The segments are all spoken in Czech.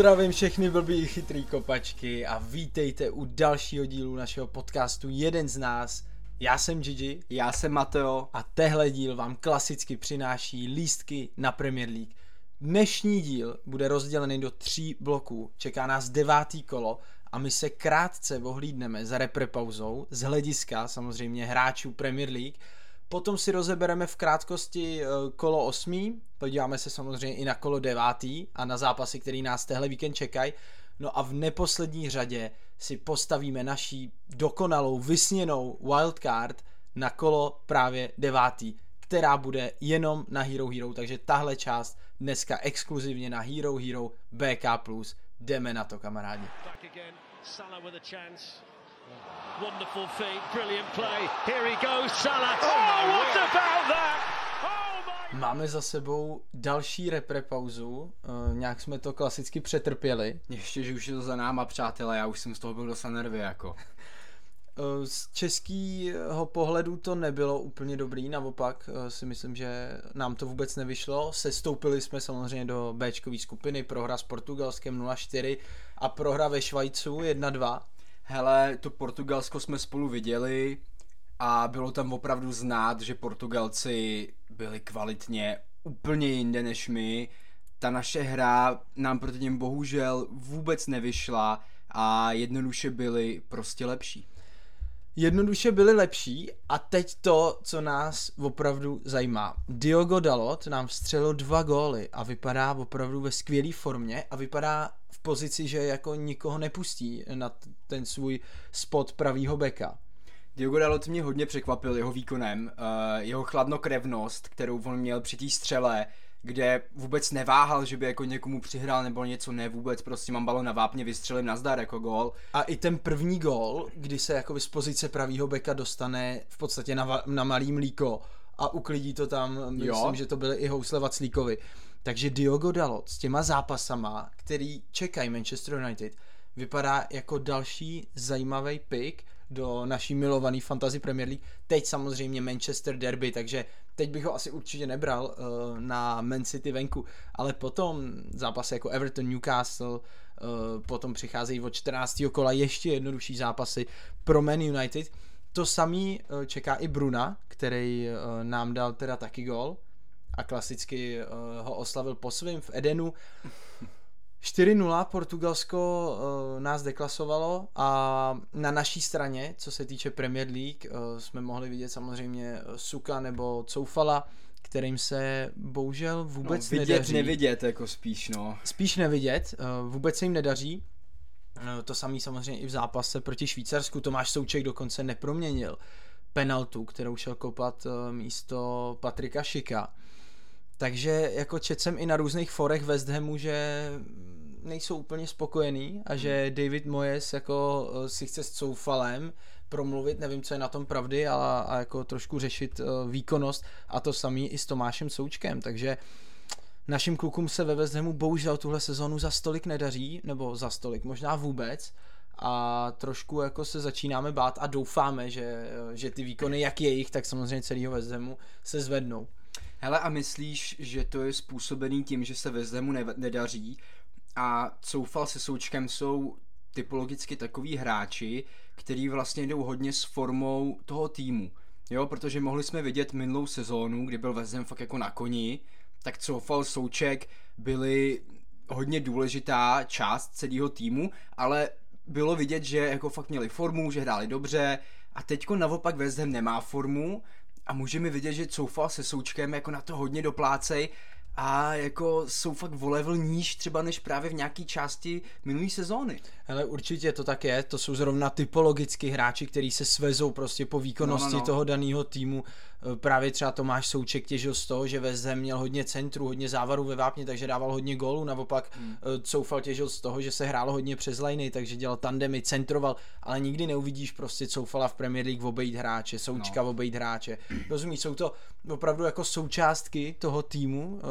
Zdravím všechny blbý chytrý kopačky a vítejte u dalšího dílu našeho podcastu Jeden z nás. Já jsem Gigi Já jsem Mateo. a tehle díl vám klasicky přináší lístky na Premier League. Dnešní díl bude rozdělený do tří bloků. Čeká nás devátý kolo a my se krátce ohlídneme za reprepauzou z hlediska samozřejmě hráčů Premier League. Potom si rozebereme v krátkosti eh, kolo osmý, podíváme se samozřejmě i na kolo devátý a na zápasy, který nás tehle víkend čekají. No a v neposlední řadě si postavíme naší dokonalou, vysněnou wildcard na kolo právě devátý, která bude jenom na Hero Hero, takže tahle část dneska exkluzivně na Hero Hero BK+. Jdeme na to, kamarádi. Back again, Salah with a chance. Wonderful feet, brilliant play. Here he goes, Salah. Oh, what about that? Oh! Máme za sebou další repre pauzu, uh, nějak jsme to klasicky přetrpěli. Ještě, že už je to za náma, přátelé, já už jsem z toho byl dosa nervy, jako. Uh, Z českého pohledu to nebylo úplně dobrý, naopak uh, si myslím, že nám to vůbec nevyšlo. Sestoupili jsme samozřejmě do Bčkové skupiny, prohra s Portugalskem 0-4 a prohra ve Švajcu 1-2. Hele, to Portugalsko jsme spolu viděli a bylo tam opravdu znát, že Portugalci byli kvalitně úplně jinde než my. Ta naše hra nám proti něm bohužel vůbec nevyšla a jednoduše byli prostě lepší. Jednoduše byli lepší a teď to, co nás opravdu zajímá. Diogo Dalot nám vstřelil dva góly a vypadá opravdu ve skvělé formě a vypadá pozici, že jako nikoho nepustí na ten svůj spot pravýho beka. Diogo Dalot mě hodně překvapil jeho výkonem, uh, jeho chladnokrevnost, kterou on měl při té střele, kde vůbec neváhal, že by jako někomu přihrál nebo něco, ne vůbec, prostě mám balon na vápně, vystřelím nazdar jako gól. A i ten první gól, kdy se jako z pozice pravýho beka dostane v podstatě na, na malý mlíko a uklidí to tam, myslím, Jo. že to byly i housle Vaclíkovi. Takže Diogo Dalot s těma zápasama, který čekají Manchester United, vypadá jako další zajímavý pick do naší milované Fantasy Premier League. Teď samozřejmě Manchester Derby, takže teď bych ho asi určitě nebral uh, na Man City venku, ale potom zápasy jako Everton, Newcastle, uh, potom přicházejí od 14. kola ještě jednodušší zápasy pro Man United. To samý uh, čeká i Bruna, který uh, nám dal teda taky gol a klasicky uh, ho oslavil po svým v Edenu. 4-0 Portugalsko uh, nás deklasovalo a na naší straně, co se týče Premier League, uh, jsme mohli vidět samozřejmě Suka nebo Coufala, kterým se bohužel vůbec no, vidět, nedaří. nevidět, jako spíš, no. Spíš nevidět, uh, vůbec se jim nedaří. Uh, to samý samozřejmě i v zápase proti Švýcarsku. Tomáš Souček dokonce neproměnil penaltu, kterou šel kopat uh, místo Patrika Šika. Takže jako čet jsem i na různých forech West Hamu, že nejsou úplně spokojený a že David Moyes jako eh, si chce s Coufalem promluvit, nevím, co je na tom pravdy, a, a jako trošku řešit uh, výkonnost a to samý i s Tomášem Součkem, takže našim klukům se ve West Hamu bohužel tuhle sezónu za stolik nedaří, nebo za stolik, možná vůbec. A trošku jako se začínáme bát a doufáme, že, eh, že ty výkony jak jejich, tak samozřejmě celého West Hamu se zvednou. Hele, a myslíš, že to je způsobený tím, že se Hamu ne- nedaří a Coufal se Součkem jsou typologicky takový hráči, který vlastně jdou hodně s formou toho týmu. Jo, protože mohli jsme vidět minulou sezónu, kdy byl Ham fakt jako na koni, tak Coufal, Souček byli hodně důležitá část celého týmu, ale bylo vidět, že jako fakt měli formu, že hráli dobře a teďko naopak West Ham nemá formu a můžeme vidět, že Coufal se Součkem jako na to hodně doplácej a jako jsou fakt o level níž třeba než právě v nějaké části minulé sezóny. Hele, určitě to tak je, to jsou zrovna typologicky hráči, kteří se svezou prostě po výkonnosti No, no, no. toho daného týmu. E, Právě třeba Tomáš Souček těžil z toho, že Ham měl hodně centru, hodně závaru ve vápně, takže dával hodně gólů, naopak hmm. Coufal těžil z toho, že se hrálo hodně přes liny, takže dělal tandemy, centroval, ale nikdy neuvidíš prostě Coufala v Premier League obejít hráče, Součka no. obejít hráče. Rozumíš, jsou to opravdu jako součástky toho týmu, e,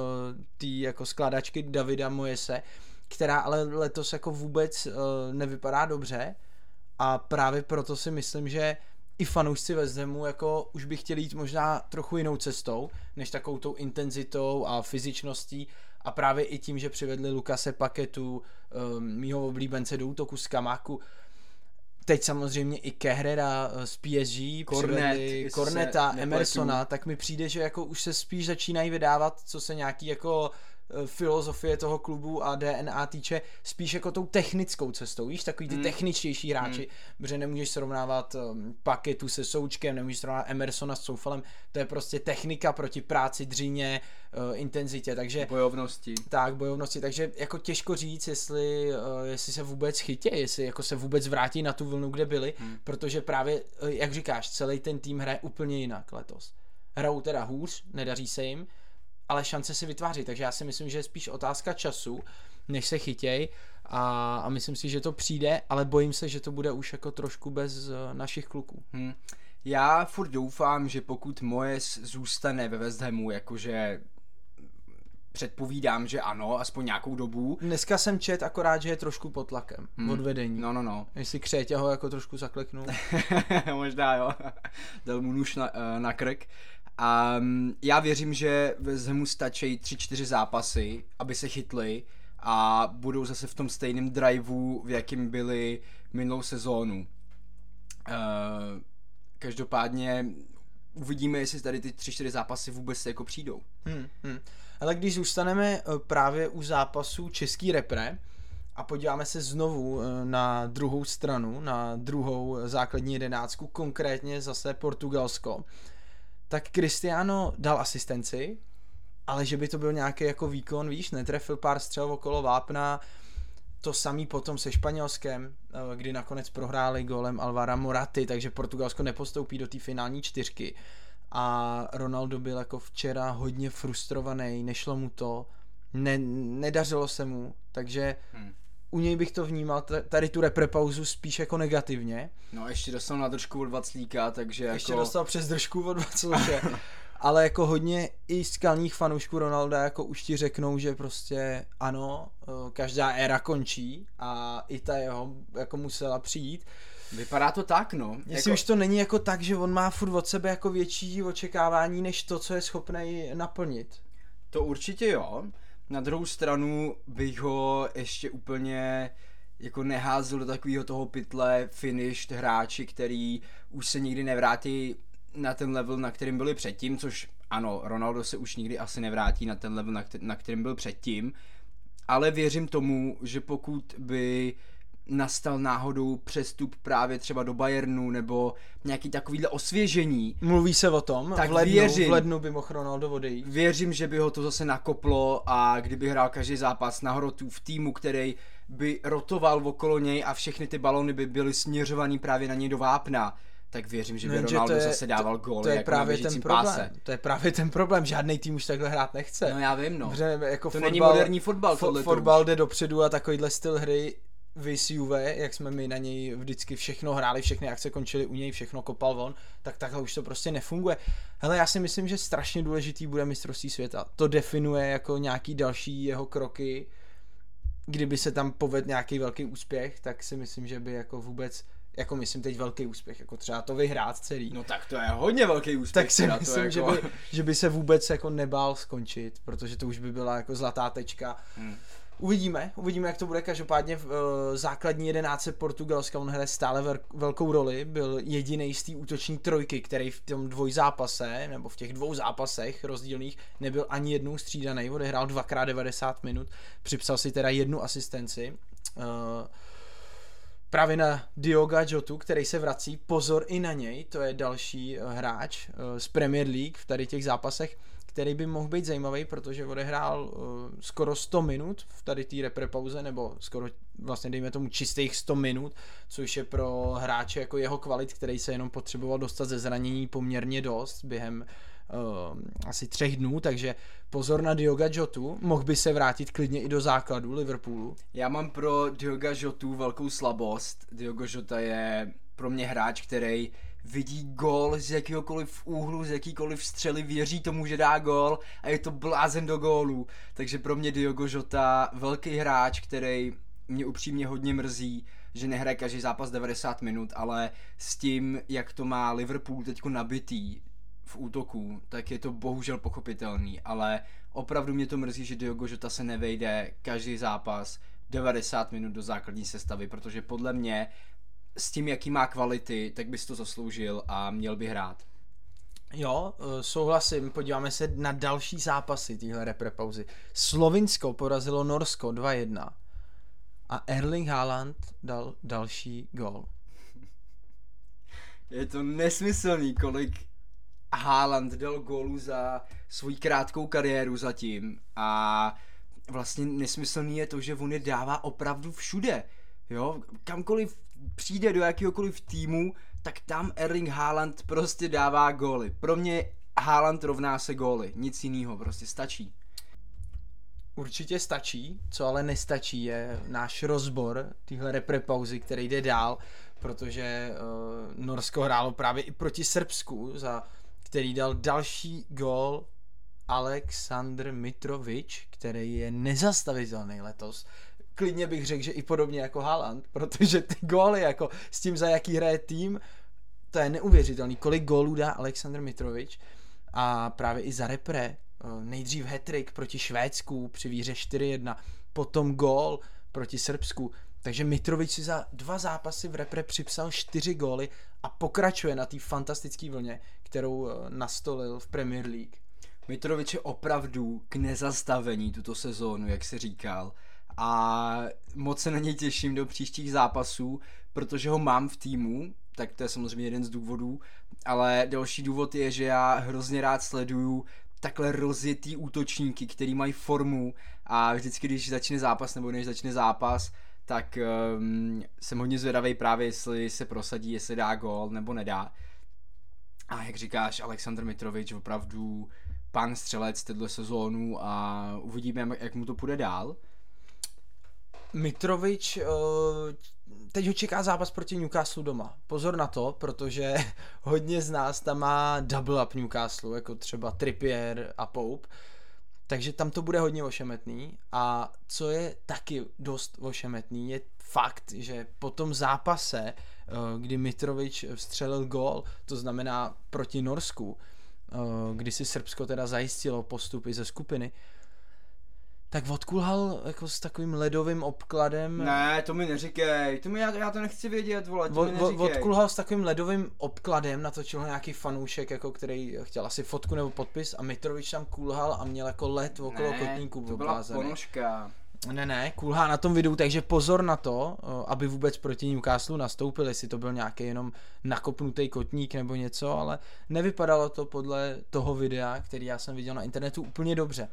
tý jako skládačky Davida Moyese, která ale letos jako vůbec uh, nevypadá dobře. A právě proto si myslím, že i fanoušci West Hamu jako už by chtěli jít možná trochu jinou cestou, než takovou tou intenzitou a fyzičností. A právě i tím, že přivedli Lukase Paketu, um, mýho oblíbence do útoku z Kamaku, teď samozřejmě i Kehrera z PSG, Cornet, Corneta, Emersona, tak mi přijde, že jako už se spíš začínají vydávat, co se nějaký jako Eh, filozofie toho klubu a DNA týče spíš jako tou technickou cestou, víš, takový ty mm. techničtější hráči, mm. protože nemůžeš srovnávat um, Paketu se Součkem, nemůžeš srovnávat Emersona s Soufalem, to je prostě technika proti práci, dřině, uh, intenzitě, takže... Bojovnosti. Tak, bojovnosti, takže jako těžko říct, jestli, uh, jestli se vůbec chytě, jestli jako se vůbec vrátí na tu vlnu, kde byli, mm. protože právě, jak říkáš, celý ten tým hraje úplně jinak letos. Hrajou teda hůř, nedaří se jim, ale šance si vytváří, takže já si myslím, že je spíš otázka času, než se chytěj a, a myslím si, že to přijde, ale bojím se, že to bude už jako trošku bez uh, našich kluků. Hmm. Já furt doufám, že pokud Moes zůstane ve West Hamu, jakože předpovídám, že ano, aspoň nějakou dobu. Dneska jsem čet akorát, že je trošku pod tlakem hmm. od vedení. No, no, no. Jestli křetě ho jako trošku zakleknu. Možná jo. Dal mu nůž na, eh, na krk. A mm, já věřím, že ve mu stačí 3-4 zápasy, aby se chytli a budou zase v tom stejném driveu, v jakým byli minulou sezónu. Uh, každopádně uvidíme, jestli tady ty 3-4 zápasy vůbec jako přijdou. Hmm, hmm. Ale když zůstaneme eh, právě u zápasu český repre a podíváme se znovu eh, na druhou stranu, na druhou základní jedenáctku, konkrétně zase Portugalsko, tak Cristiano dal asistenci, ale že by to byl nějaký jako výkon, víš, netrefil pár střel okolo vápna, to samý potom se Španělskem, eh, kdy nakonec prohráli golem Alvara Moraty, takže Portugalsko nepostoupí do té finální čtyřky. A Ronaldo byl jako včera hodně frustrovaný, nešlo mu to, ne, nedařilo se mu, takže hmm u něj bych to vnímal, tady tu reprepauzu spíš jako negativně. No ještě dostal na držku od Vaclíka, takže Ještě jako... dostal přes držku od Vaclíka. ale jako hodně i skalních fanoušků Ronalda jako už ti řeknou, že prostě ano, eh, každá éra končí a i ta jeho jako musela přijít. Vypadá to tak, no. Jestli jako... už to není jako tak, že on má furt od sebe jako větší očekávání, než to, co je schopný naplnit. To určitě jo. Na druhou stranu bych ho ještě úplně jako neházel do takového toho pytle finished hráči, který už se nikdy nevrátí na ten level, na kterým byli předtím, což ano, Ronaldo se už nikdy asi nevrátí na ten level, na, kterým byl předtím, ale věřím tomu, že pokud by nastal náhodou přestup právě třeba do Bayernu nebo nějaký takovýhle osvěžení. Mluví se o tom, tak v lednu, věřím, v lednu by mohl Ronaldo odejít. Věřím, že by ho to zase nakoplo a kdyby hrál každý zápas na hrotu v týmu, který by rotoval okolo něj a všechny ty balony by byly směřovaný právě na něj do vápna, tak věřím, že by no, Ronaldo je, zase dával gól to je jako právě ten problém. Páse. To je právě ten problém, žádný tým už takhle hrát nechce. No já vím, no. Protože jako to fotbal, není moderní fotbal, fo- Fotbal jde dopředu a takovýhle styl hry Vys Juve, jak jsme my na něj vždycky všechno hráli, všechny akce končily u něj, všechno kopal on, tak takhle už to prostě nefunguje. Hele, já si myslím, že strašně důležitý bude mistrovství světa. To definuje jako nějaký další jeho kroky. Kdyby se tam povedl nějaký velký úspěch, tak si myslím, že by jako vůbec jako myslím teď velký úspěch, jako třeba to vyhrát celý. No tak to je hodně velký úspěch. Tak si myslím, jako... že, by, že by se vůbec jako nebál skončit, protože to už by byla jako zlatá tečka. Hmm. Uvidíme, uvidíme, jak to bude. Každopádně v uh, základní jedenáce Portugalska on hraje stále ver- velkou roli. Byl jediný z té útoční trojky, který v tom dvojzápase, nebo v těch dvou zápasech rozdílných, nebyl ani jednou střídaný. Odehrál dvakrát 90 minut. Připsal si teda jednu asistenci. Uh, právě na Dioga Jotu, který se vrací. Pozor i na něj, to je další hráč uh, z Premier League v tady těch zápasech který by mohl být zajímavý, protože odehrál uh, skoro 100 minut v tady té reprepauze, nebo skoro vlastně dejme tomu čistých 100 minut, což je pro hráče jako jeho kvalit, který se jenom potřeboval dostat ze zranění poměrně dost během uh, asi třech dnů, takže pozor na Dioga Jotu, mohl by se vrátit klidně i do základu Liverpoolu. Já mám pro Dioga Jotu velkou slabost. Diogo Jota je pro mě hráč, který vidí gol z jakýhokoliv úhlu, z jakýkoliv střely, věří tomu, že dá gol a je to blázen do gólu. Takže pro mě Diogo Jota velký hráč, který mě upřímně hodně mrzí, že nehraje každý zápas 90 minut, ale s tím, jak to má Liverpool teď nabitý v útoku, tak je to bohužel pochopitelný, ale Opravdu mě to mrzí, že Diogo Jota se nevejde každý zápas 90 minut do základní sestavy, protože podle mě s tím, jaký má kvality, tak bys to zasloužil a měl by hrát. Jo, eh, souhlasím. Podíváme se na další zápasy téhle reprepauzy. Slovinsko porazilo Norsko 2-1 a Erling Haaland dal další gol. Je to nesmyslný, kolik Haaland dal gólu za svou krátkou kariéru zatím a vlastně nesmyslný je to, že on je dává opravdu všude. Jo, kamkoliv přijde do jakéhokoliv týmu, tak tam Erling Haaland prostě dává góly. Pro mě Haaland rovná se góly, nic jiného, prostě stačí. Určitě stačí, co ale nestačí je náš rozbor téhle reprepauzy, který jde dál, protože uh, Norsko hrálo právě i proti Srbsku, za který dal další gól Aleksandr Mitrovič, který je nezastavitelný letos. Klidně bych řekl, že i podobně jako Haaland, protože ty góly, jako s tím, za jaký hraje tým, to je neuvěřitelný, kolik gólů dá Aleksandr Mitrovič a právě i za repre, eh, nejdřív hetrik proti Švédsku při výře 4-1, potom gól proti Srbsku, takže Mitrovič si za dva zápasy v repre připsal čtyři góly a pokračuje na té fantastické vlně, kterou eh, nastolil v Premier League. Mitrovič je opravdu k nezastavení tuto sezónu, jak se říkal. A moc se na něj těším do příštích zápasů, protože ho mám v týmu, tak to je samozřejmě jeden z důvodů, ale další důvod je, že já hrozně rád sleduju takhle rozjetý útočníky, který mají formu a vždycky, když začne zápas nebo než začne zápas, tak um, jsem hodně zvědavý právě, jestli se prosadí, jestli dá gol nebo nedá. A jak říkáš, Aleksandr Mitrovič opravdu pan střelec této sezónu a uvidíme, jak mu to půjde dál. Mitrovič, uh, teď ho čeká zápas proti Newcastle doma. Pozor na to, protože hodně z nás tam má double up Newcastle, jako třeba Trippier a Pope. Takže tam to bude hodně ošemetný a co je taky dost ošemetný je fakt, že po tom zápase, eh, kdy Mitrovič vstřelil gol, to znamená proti Norsku, eh, kdy si Srbsko teda zajistilo postupy ze skupiny, tak odkulhal jako s takovým ledovým obkladem. Ne, to mi neříkej, to mi, já, já to nechci vědět, vole, to od, mi neříkej. Odkulhal s takovým ledovým obkladem, natočil ho nějaký fanoušek, jako který chtěl asi fotku nebo podpis a Mitrovič tam kulhal a měl jako led okolo ne, kotníků to byla ponožka. Ne, ne, kulhá na tom videu, takže pozor na to, aby vůbec proti Newcastle nastoupil, jestli to byl nějaký jenom nakopnutý kotník nebo něco, ale nevypadalo to podle toho videa, který já jsem viděl na internetu úplně dobře.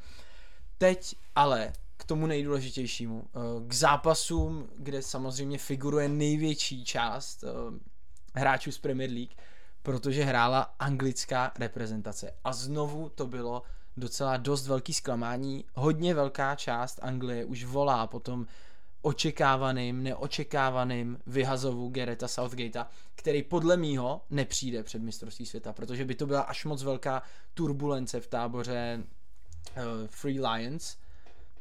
Teď ale k tomu nejdůležitějšímu, eh, k zápasům, kde samozřejmě figuruje největší část eh, hráčů z Premier League, protože hrála anglická reprezentace. A znovu to bylo docela dost velký zklamání. Hodně velká část Anglie už volá potom očekávaným, neočekávaným vyhazovu Gereta Southgatea, který podle mýho nepřijde před mistrovství světa, protože by to byla až moc velká turbulence v táboře Free Lions,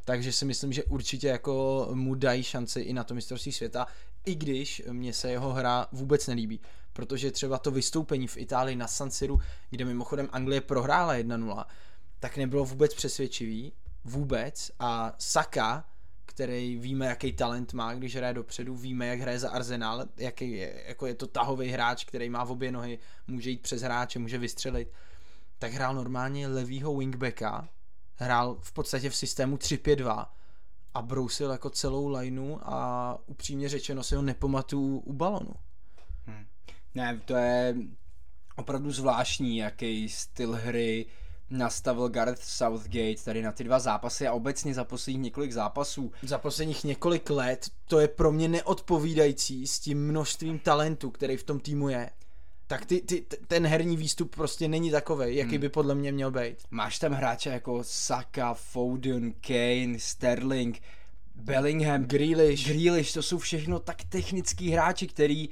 takže si myslím, že určitě jako mu dají šanci i na to mistrovství světa, i když mě se jeho hra vůbec nelíbí, protože třeba to vystoupení v Itálii na San Siru, kde mimochodem Anglie prohrála 1-0, tak nebylo vůbec přesvědčivý, vůbec. A Saka, který víme, jaký talent má, když hraje dopředu, víme, jak hraje za Arsenal, jaký je, jako je to tahový hráč, který má v obě nohy, může jít přes hráče, může vystřelit, tak hrál normálně levýho wingbacka, hrál v podstatě v systému 3-5-2 a brousil jako celou lineu a upřímně řečeno si ho nepamatuju u balonu. Hmm. Ne, to je opravdu zvláštní, jaký styl hry nastavil Gareth Southgate tady na ty dva zápasy a obecně za posledních několik zápasů. Za posledních několik let to je pro mě neodpovídající s tím množstvím talentu, který v tom týmu je tak ty, ty, ten herní výstup prostě není takový, jaký hmm. by podle mě měl být. Máš tam hráče jako Saka, Foden, Kane, Sterling, Bellingham, Grealish. Grealish, to jsou všechno tak technický hráči, který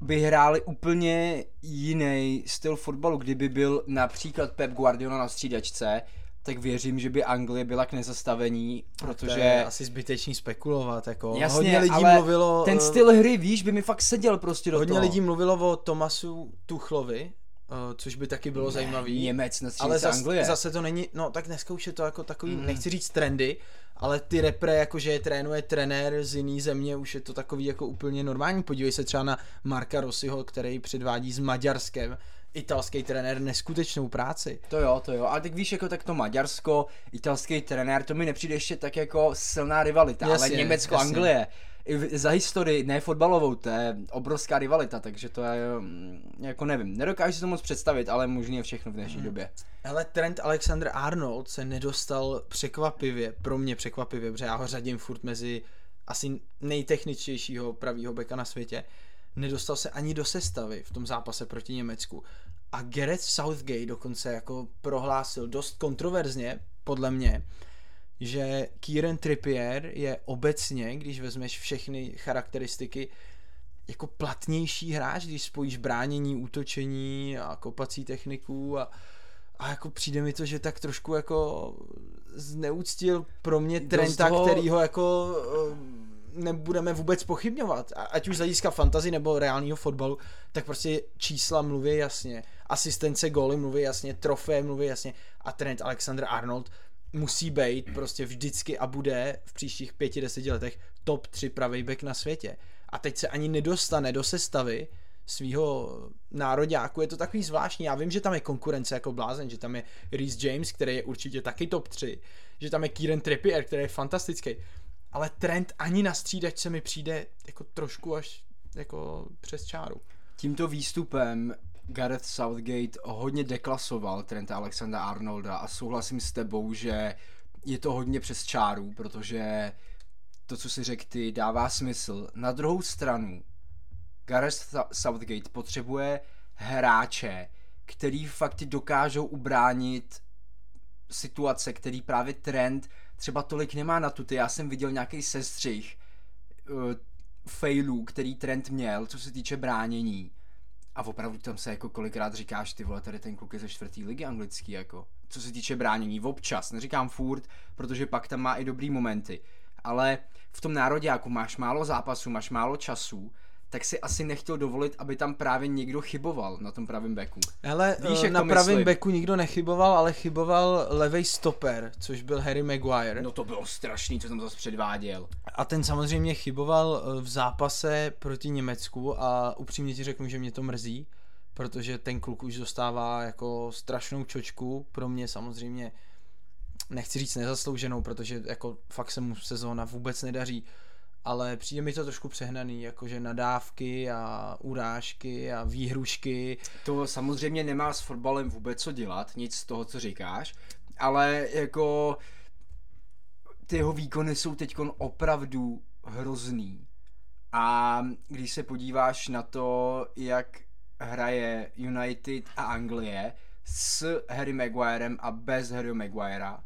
by hráli úplně jiný styl fotbalu, kdyby byl například Pep Guardiola na střídačce, tak věřím, že by Anglie byla k nezastavení, protože... To je asi zbytečný spekulovat, jako Jasně, hodně lidí ale mluvilo... ten styl hry, víš, by mi fakt seděl prostě do Hodně toho. lidí mluvilo o Tomasu Tuchlovi, což by taky bylo zajímavý. Němec na ale zas, Anglie. zase to není, no tak dneska už je to jako takový, mm. nechci říct trendy, ale ty repre, jakože je trénuje trenér z jiný země, už je to takový jako úplně normální. Podívej se třeba na Marka Rossiho, který předvádí s Maďarskem, italský trenér neskutečnou práci. To jo, to jo. Ale tak víš, jako tak to Maďarsko, italský trenér, to mi nepřijde ještě tak jako silná rivalita, jasně, ale Německo, jasně. Anglie, i za historii, ne fotbalovou, to je obrovská rivalita, takže to je, mm, jako nevím, nedokážu si to moc představit, ale možný je všechno v dnešní hmm. době. Ale Trent Alexander Arnold se nedostal překvapivě, pro mě překvapivě, protože já ho řadím furt mezi asi nejtechničtějšího pravýho beka na světě, nedostal se ani do sestavy v tom zápase proti Německu. A Gareth Southgate dokonce jako prohlásil dost kontroverzně, podle mě, že Kieran Trippier je obecně, když vezmeš všechny charakteristiky, jako platnější hráč, když spojíš bránění, útočení a kopací techniku a, a jako přijde mi to, že tak trošku jako zneúctil pro mě Trenta, toho... který ho jako eh, nebudeme vůbec pochybňovat. Ať už z hlediska fantazy nebo reálního fotbalu, tak prostě čísla mluví jasně. Asistence, góly mluví jasně, trofé mluví jasně a Trent Alexander Arnold musí být prostě vždycky a bude v příštích pěti, deseti letech top 3 pravý back na světě. A teď se ani nedostane do sestavy svého nároďáku. Je to takový zvláštní. Já vím, že tam je konkurence jako blázen, že tam je Reese James, který je určitě taky top 3, že tam je Kieran Trippier, který je fantastický. Ale trend ani na střídačce mi přijde jako trošku až jako přes čáru. Tímto výstupem Gareth Southgate hodně deklasoval Trenta Alexandra Arnolda a souhlasím s tebou, že je to hodně přes čáru, protože to, co si řekl ty, dává smysl. Na druhou stranu, Gareth Southgate potřebuje hráče, který fakt dokážou ubránit situace, který právě trend třeba tolik nemá na tuty. Já jsem viděl nějaký sestřih uh, failů, který trend měl, co se týče bránění a opravdu tam se jako kolikrát říkáš, ty vole, tady ten kluk je ze čtvrtý ligy anglický, jako. Co se týče bránění, občas, neříkám furt, protože pak tam má i dobrý momenty. Ale v tom národě, jako máš málo zápasů, máš málo času, tak si asi nechtěl dovolit, aby tam právě někdo chyboval na tom pravém beku. Ale Víš, eh, na pravém beku nikdo nechyboval, ale chyboval levej stoper, což byl Harry Maguire. No to bylo strašný, co tam zase předváděl. A ten samozřejmě chyboval eh, v zápase proti Německu a upřímně ti řeknu, že mě to mrzí, protože ten kluk už dostává jako strašnou čočku, pro mě samozřejmě nechci říct nezaslouženou, protože jako fakt se mu sezóna vůbec nedaří, ale přijde mi to trošku přehnaný, jakože nadávky a urážky a výhrušky. To samozřejmě nemá s fotbalem vůbec co dělat, nic z toho, co říkáš, ale jako ty jeho výkony jsou teď opravdu hrozný. A když se podíváš na to, jak hraje United a Anglie s Harry Maguirem a bez Harry Maguira,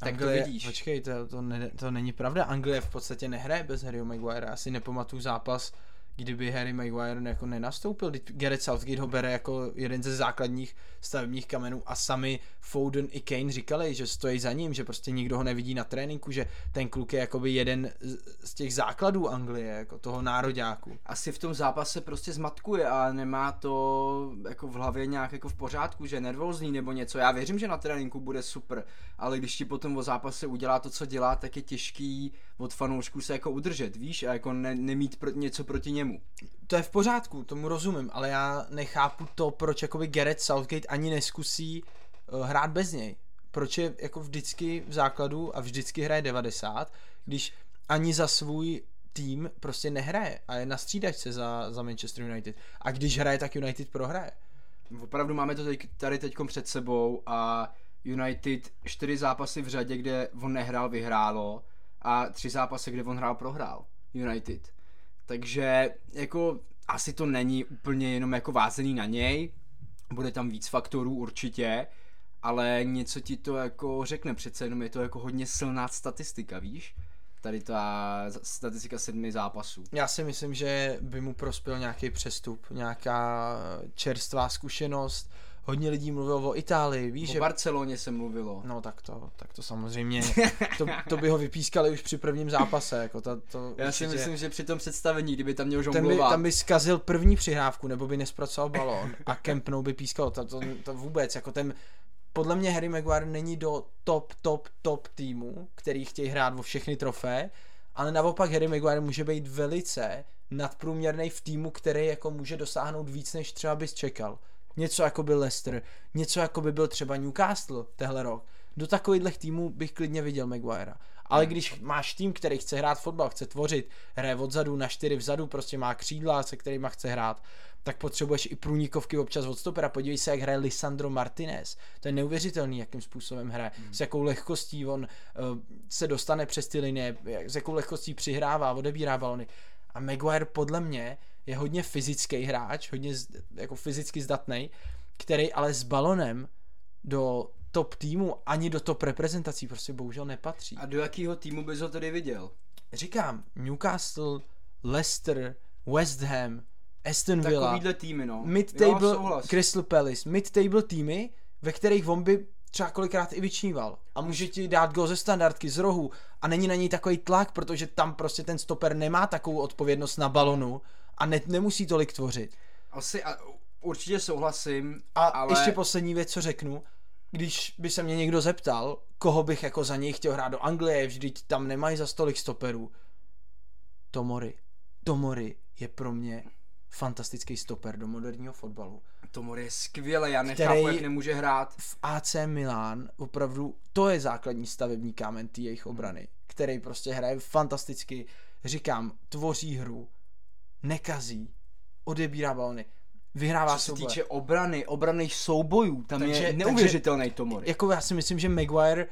tak Anglie, to vidíš. Počkej, to, to, ne, to není pravda. Anglie v podstatě nehraje bez Harryho Maguire. Asi nepamatuju zápas, kdyby Harry Maguire jako nenastoupil. Gareth Southgate ho bere jako jeden ze základních stavebních kamenů a sami Foden i Kane říkali, že stojí za ním, že prostě nikdo ho nevidí na tréninku, že ten kluk je jakoby jeden z těch základů Anglie, jako toho nároďáku. Asi v tom zápase prostě zmatkuje a nemá to jako v hlavě nějak jako v pořádku, že je nervózní nebo něco. Já věřím, že na tréninku bude super, ale když ti potom o zápase udělá to, co dělá, tak je těžký od fanoušků se jako udržet, víš, a jako ne, nemít pro, něco proti němu. To je v pořádku, tomu rozumím, ale já nechápu to, proč jakoby Gareth Southgate ani neskusí uh, hrát bez něj. Proč je jako vždycky v základu a vždycky hraje 90, když ani za svůj tým prostě nehraje a je na střídačce za, za Manchester United. A když hraje, tak United prohraje. Opravdu máme to teď, tady teď před sebou a United čtyři zápasy v řadě, kde on nehrál, vyhrálo a tři zápasy, kde on hrál, prohrál United. Takže jako asi to není úplně jenom jako vázený na něj, bude tam víc faktorů určitě, ale něco ti to jako řekne, přece jenom je to jako hodně silná statistika, víš? Tady ta statistika sedmi zápasů. Já si myslím, že by mu prospěl nějaký přestup, nějaká čerstvá zkušenost, hodně lidí mluvilo o Itálii, víš, O že... Barceloně se mluvilo. No tak to, tak to samozřejmě, to, to by ho vypískali už při prvním zápase, jako to, to Já si určitě- myslím, že při tom představení, kdyby tam měl ten by, žonglovat, tam by zkazil první přihrávku, nebo by nespracoval balón a Camp Nou by pískal. To, to, to vůbec, jako ten, podle mě Harry Maguire není do top, top, top týmu, který chtějí hrát o všechny trofé, ale naopak Harry Maguire může být velice nadprůměrný v týmu, který jako může dosáhnout víc, než třeba bys čekal. Něco jako byl Leicester, něco jako by byl třeba Newcastle tehle rok. Do takovýchhle týmů bych klidně viděl Maguirea. Ale když máš tým, který chce hrát fotbal, chce tvořit, hraje odzadu na čtyři vzadu, prostě má křídla, se kterými chce hrát, tak potřebuješ i průnikovky občas od stopera. Podívej se, jak hraje Lisandro Martinez. To je neuvěřitelný, jakým způsobem hraje. Hmm. S jakou lehkostí on uh, se dostane přes ty linie, s jakou lehkostí přihrává, odebírá balony. A Maguire podle mě je hodně fyzický hráč, hodně jako fyzicky zdatný, který ale s balonem do top týmu ani do top reprezentací prostě bohužel nepatří. A do jakého týmu bys ho tedy viděl? Říkám, Newcastle, Leicester, West Ham, Aston Villa, Takovýhle týmy, no. Mid-table. Crystal Palace, mid-table týmy, ve kterých on by třeba kolikrát i vyčníval. A může ti dát go ze standardky, z rohu a není na něj takový tlak, protože tam prostě ten stoper nemá takovou odpovědnost na balonu a ne, nemusí tolik tvořit. Asi a, určitě souhlasím, A ale... ještě poslední věc, co řeknu, když by se mě někdo zeptal, koho bych jako za něj chtěl hrát do Anglie, vždyť tam nemají za stolik stoperů. Tomori. Tomori je pro mě fantastický stoper do moderního fotbalu. Tomor je skvělé, já nechápu, jak nemůže hrát. V AC Milan opravdu to je základní stavební kámen té jejich obrany, který prostě hraje fantasticky, říkám, tvoří hru, nekazí, odebírá balony, vyhrává Co se souboje. týče obrany, obraných soubojů, tam Takže- je neuvěřitelný Tomor. jako já si myslím, že Maguire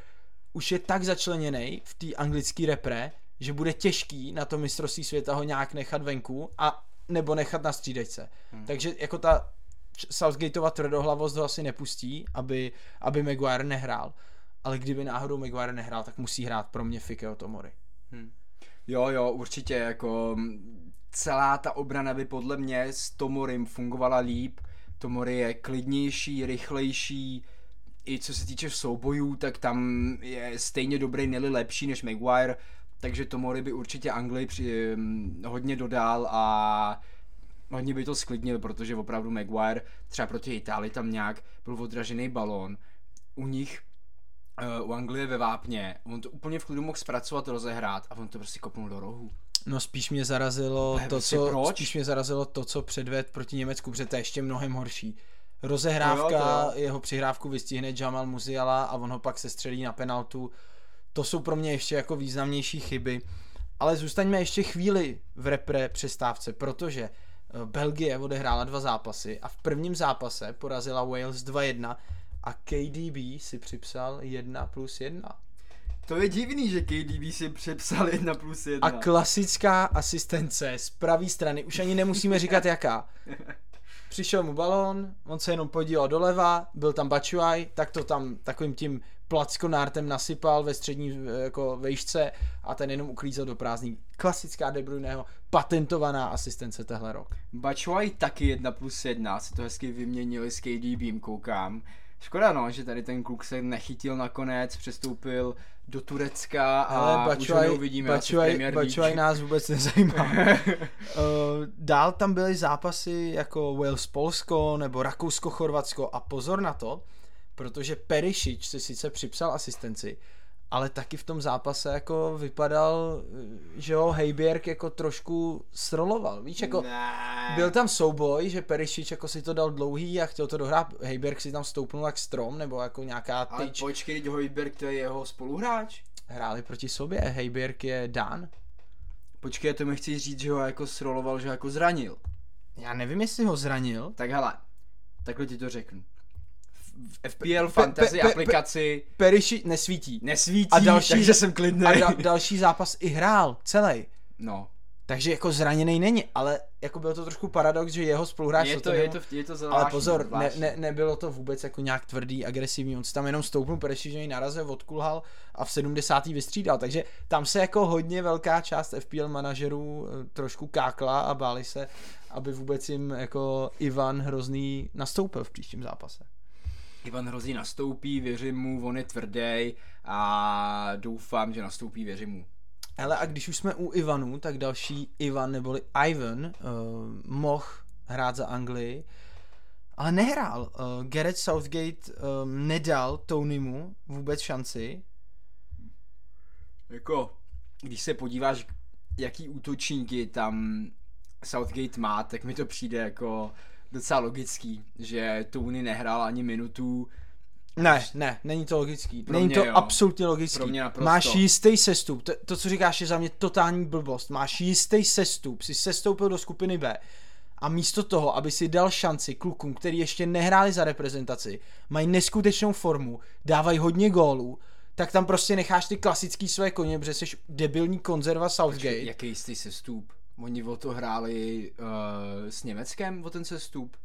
už je tak začleněný v té anglické repre, že bude těžký na to mistrovství světa ho nějak nechat venku a nebo nechat na střídečce. Hmm. Takže jako ta Southgateova tvrdohlavost ho asi nepustí, aby, aby Maguire nehrál. Ale kdyby náhodou Maguire nehrál, tak musí hrát pro mě Fikeo Tomori. Jo, jo, určitě, jako celá ta obrana by podle mě s Tomorem fungovala líp. Tomori je klidnější, rychlejší, i co se týče soubojů, tak tam je stejně dobrý, neli lepší než Maguire, takže Tomori by určitě Anglii při, hodně dodal a hodně by to sklidnil, protože opravdu Maguire třeba proti Itálii tam nějak byl odražený balón. U nich uh, u Anglie ve Vápně, on to úplně v klidu mohl zpracovat, rozehrát a on to prostě kopnul do rohu. No spíš mě zarazilo Úplně to, prostě co, proč? spíš mě zarazilo to, co předved proti Německu, protože to je ještě mnohem horší. Rozehrávka, To jo, to jeho přihrávku vystihne Jamal Musiala a on ho pak se střelí na penaltu. To jsou pro mě ještě jako významnější chyby. Ale zůstaňme ještě chvíli v repre přestávce, protože eh, Belgie odehrála dva zápasy a v prvním zápase porazila Wales 2-1 a KDB si připsal 1 plus 1. To je divný, že KDB si přepsal 1 plus 1. A klasická asistence z pravé strany, už ani nemusíme říkat jaká. Přišel mu balón, on se jenom podíval doleva, byl tam Bačuaj, tak to tam takovým tím plackonártem nasypal ve střední eh, jako vejšce a ten jenom uklízel do prázdný. Klasická De Bruyneho patentovaná asistence tehle rok. Bačuaj taky 1 plus 1, si to hezky vyměnili s KDBem, koukám. Škoda no, že tady ten kluk se nechytil nakonec, přestoupil do Turecka a Ale už ho Bačuaj, neuvidíme asi v Bačuaj. Bačuaj nás vůbec nezajímá. Uh, dál tam byly zápasy jako Wales-Polsko nebo Rakousko-Chorvatsko a pozor na to, protože Perišič si sice připsal asistenci, ale taky v tom zápase jako vypadal, že ho Hejbjerg jako trošku sroloval, víš, jako Ne. byl tam souboj, že Perišič jako si to dal dlouhý a chtěl to dohrát, Hejbjerg si tam stoupnul jak strom, nebo jako nějaká Ale tyč, počkej, teď Hojberg, to je jeho spoluhráč. hráli proti sobě, Hejbjerg je Dan, Počkej, to mi chci říct, že ho jako sroloval, že ho jako zranil. já nevím, jestli ho zranil, Tak hele, takhle ti to řeknu. V FPL pe- fantasy pe- pe- aplikaci Perišič nesvítí. nesvítí, A další- takže jsem klidný. A da, další zápas i hrál, celý. No, Takže jako zraněný není, ale jako byl to trošku paradox, že jeho spoluhráč je to, Tottenhamu- je to, je to ale zvláštní, pozor, ne, zvláštní. ne, nebylo to vůbec jako nějak tvrdý, agresivní, on si tam jenom stoupnul, Perišič že narazil, odkulhal a v 70. vystřídal, takže tam se jako hodně velká část FPL manažerů eh, trošku kákla a báli se, aby vůbec jim jako Ivan Hrozný nastoupil v příštím zápase. Ivan hrozně nastoupí, věřím mu, on je tvrdý a doufám, že nastoupí, věřím mu. Ale a když už jsme u Ivanu, tak další Ivan neboli Ivan uh, mohl hrát za Anglii, ale nehrál. Uh, Gareth Southgate um, nedal Tonymu vůbec šanci. Jako, když se podíváš, jaký útočníky tam Southgate má, tak mi to přijde jako docela logický, že Tony nehrál ani minutu. Ne, ne, není to logický. Pro není mě to jo. absolutně logický. Pro mě naprosto. Máš jistý sestup. To, to, co říkáš, je za mě totální blbost. Máš jistý sestup. Jsi sestoupil do skupiny B. A místo toho, aby si dal šanci klukům, který ještě nehráli za reprezentaci, mají neskutečnou formu, dávají hodně gólů, tak tam prostě necháš ty klasický své koně, protože jsi debilní konzerva Southgate. Jaký jistý sestup? Oni o to hráli uh, s Německem, o ten sestup.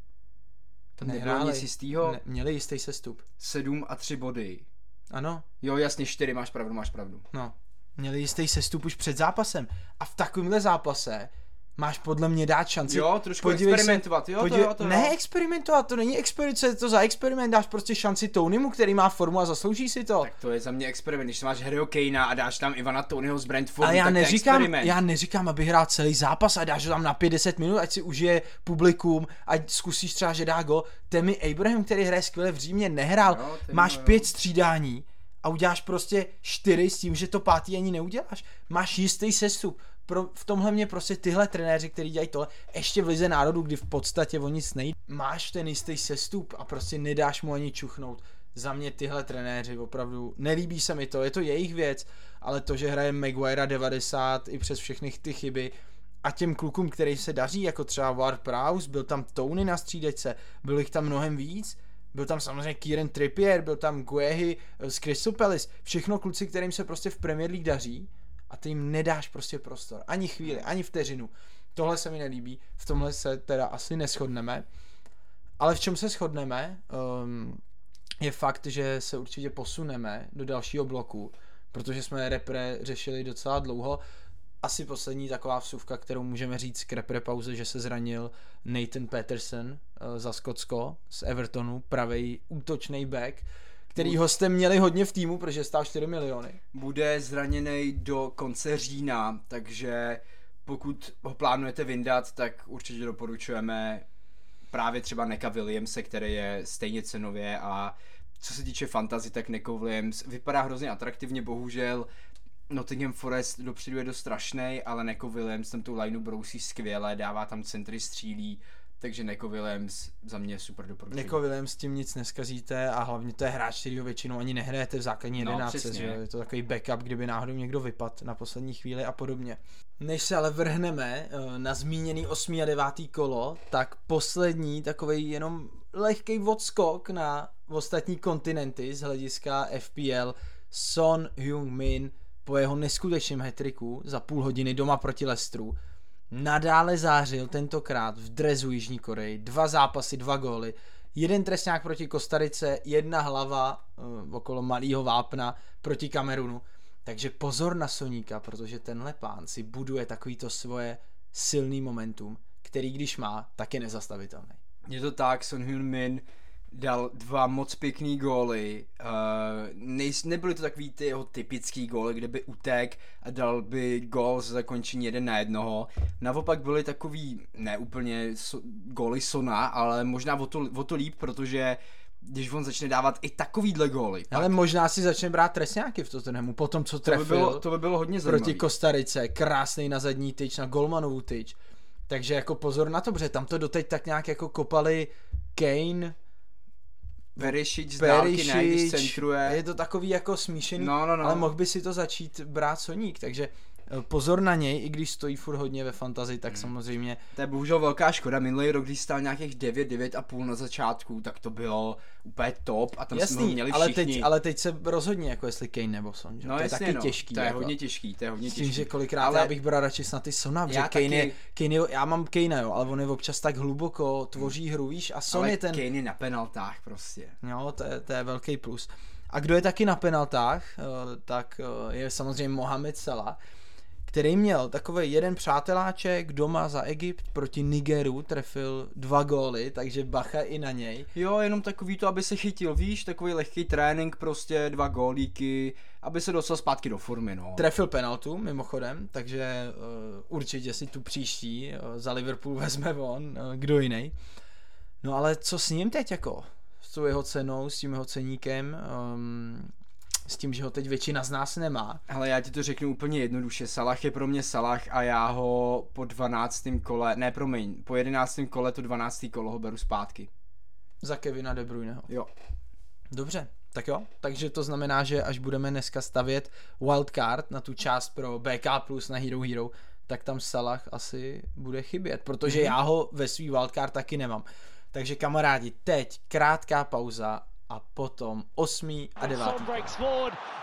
Tam nebylo nic jistýho. Ne, měli jistý sestup. 7 a 3 body. Ano, Jo, jasně, 4, máš pravdu, máš pravdu. no. Měli jistý sestup už před zápasem. A v takovémhle zápase máš podle mě dát šanci. Jo, trošku Podívej se- experimentovat, jo, to podívej- jo, to jo. Ne experimentovat, to není experiment, co je to za experiment, dáš prostě šanci Tonymu, který má formu a zaslouží si to. Tak to je za mě experiment, když máš Harryho Kanea a dáš tam Ivana Tonyho z Brentfordu, Ale já tak to neříkám, experiment. já neříkám, aby hrál celý zápas a dáš ho tam na 50 minut, ať si užije publikum, ať zkusíš třeba, že dá go. Temi Abraham, který hraje skvěle v Římě, nehrál. Jo, Máš jo. pět střídání a uděláš prostě čtyři s tím, že to pátý ani neuděláš. Máš jistý sestup. Pro, v tomhle mě prostě tyhle trenéři, kteří dělají tohle, ještě v lize národů, kdy v podstatě o nic nejde, máš ten jistý sestup a prostě nedáš mu ani čuchnout. Za mě tyhle trenéři opravdu, nelíbí se mi to, je to jejich věc, ale to, že hraje Maguire 90 i přes všechny ty chyby, a těm klukům, který se daří, jako třeba Ward Prowse, byl tam Tony na střídečce, bylo jich tam mnohem víc, byl tam samozřejmě Kieran Trippier, byl tam Guehi eh, z Crystal Palace, všechno kluci, kterým se prostě v Premier League daří a ty jim nedáš prostě prostor, ani chvíli, ani vteřinu. Tohle se mi nelíbí, v tomhle se teda asi neschodneme, ale v čem se shodneme, um, je fakt, že se určitě posuneme do dalšího bloku, protože jsme repre řešili docela dlouho. Asi poslední taková vsuvka, kterou můžeme říct k repre pauze, že se zranil Nathan Peterson eh, za Skotsko z Evertonu, pravý útočný back, který ho jste měli hodně v týmu, protože stál 4 miliony. Bude zraněný do konce října, takže pokud ho plánujete vyndat, tak určitě doporučujeme právě třeba Neka Williamse, který je stejně cenově a co se týče fantasy, tak Neko Williams vypadá hrozně atraktivně, bohužel Nottingham Forest dopředu je dost strašný, ale Neko Williams tam tu lineu brousí skvěle, dává tam centry, střílí, takže Neko Williams za mě super doporučení. Neko Williams s tím nic neskazíte a hlavně to je hráč, který ho většinou ani nehrajete v základní No, jedenáctce, přesně. že je to takový backup, kdyby náhodou někdo vypad na poslední chvíli a podobně. Než se ale vrhneme eh, na zmíněný 8. a 9. kolo, tak poslední takový jenom lehký odskok na ostatní kontinenty z hlediska FPL Son Heung-min po jeho neskutečném hetriku za půl hodiny doma proti Lestru nadále zářil tentokrát v drezu Jižní Koreji. Dva zápasy, dva góly. Jeden trestňák proti Kostarice, jedna hlava uh, okolo malého vápna proti Kamerunu. Takže pozor na Soníka, protože tenhle pán si buduje takovýto svoje silný momentum, který když má, tak je nezastavitelný. Je to tak, Son Heung-min dal dva moc pěkný góly. Uh, nejs, nebyly to takový ty jeho typický góly, kde by utek a dal by gól za zakončení jeden na jednoho. Naopak byly takový, ne úplně so, góly Sona, ale možná o to, o to líp, protože když on začne dávat i takovýhle góly, Ale možná si začne brát trestňáky v Tottenhamu, po tom, co to by, trefil bylo, to by bylo hodně zajímavé. proti Kostarice, krásný na zadní tyč, na Golmanovu tyč. Takže jako pozor na to, protože tam to doteď tak nějak jako kopali Kane, Verišič z dálky ne, když Perišič, centruje. je to takový jako smíšený, No, no, no. ale mohl by si to začít brát Soník, takže pozor na něj, i když stojí furt hodně ve fantazii, Hmm. tak samozřejmě To je bohužel velká škoda. Minulý rok, když stál nějakých 9, 9,5 na začátku, tak to bylo úplně top a tam jsme ho jasný, měli ale všichni. teď, ale teď se rozhodně jako jestli Kane nebo Son, že? no, to je jasně, taky no. těžký. To je jako. hodně těžký, to je hodně těžký. tím, že kolikrát Ale- já bych bral radši snad ty Sona, Já Kane je. Kane je, já mám Kane, jo, ale on je občas tak hluboko, tvoří hru, víš, a Son ale je ten, Kane je na penaltách prostě. jo, to je, to je velký plus. A kdo je taky na penaltách, eh, tak eh, je samozřejmě Mohamed Salah, který měl takový jeden přáteláček doma za Egypt proti Nigeru, trefil dva góly, takže bacha i na něj. Jo, jenom takový to, aby se chytil, víš, takový lehký trénink, prostě dva gólíky, aby se dostal zpátky do formy, no. Trefil penaltu, mimochodem, takže uh, určitě si tu příští uh, za Liverpool vezme on, uh, kdo jiný. No ale co s ním teď jako? S tou jeho cenou, s tím jeho ceníkem, um, s tím, že ho teď většina z nás nemá. Ale já ti to řeknu úplně jednoduše. Salah je pro mě Salah a já ho po 12. kole, ne promiň, po 11. kole to 12. kolo ho beru zpátky. Za Kevina De Bruyneho. Jo. Dobře, tak jo. Takže to znamená, že až budeme dneska stavět wildcard na tu část pro BK plus na Hero Hero, tak tam Salah asi bude chybět, protože mm-hmm. já ho ve svý wildcard taky nemám. Takže kamarádi, teď krátká pauza a potom osmý a devátý.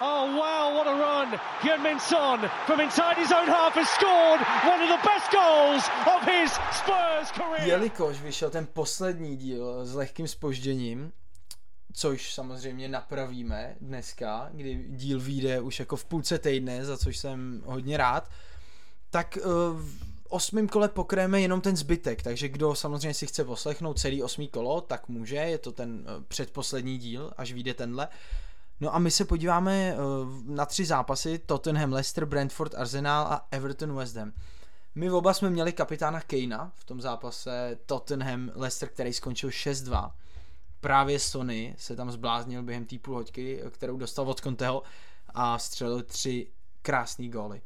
Oh wow, what a run! Son from inside his own half has scored one of the best goals of his Spurs career. Jelikož vyšel ten poslední díl s lehkým spožděním, což samozřejmě napravíme dneska, kdy díl vyjde už jako v půlce týdne, za což jsem hodně rád, tak uh, osmém kole pokréme jenom ten zbytek, takže kdo samozřejmě si chce poslechnout celý osmý kolo, tak může, je to ten uh, předposlední díl, až vyjde tenhle. No a my se podíváme uh, na tři zápasy, Tottenham, Leicester, Brentford, Arsenal a Everton, West Ham. My oba jsme měli kapitána Kejna v tom zápase Tottenham, Leicester, který skončil 6-2 právě Sony se tam zbláznil během té půl hoďky, kterou dostal od Conteho a střelil tři krásný góly.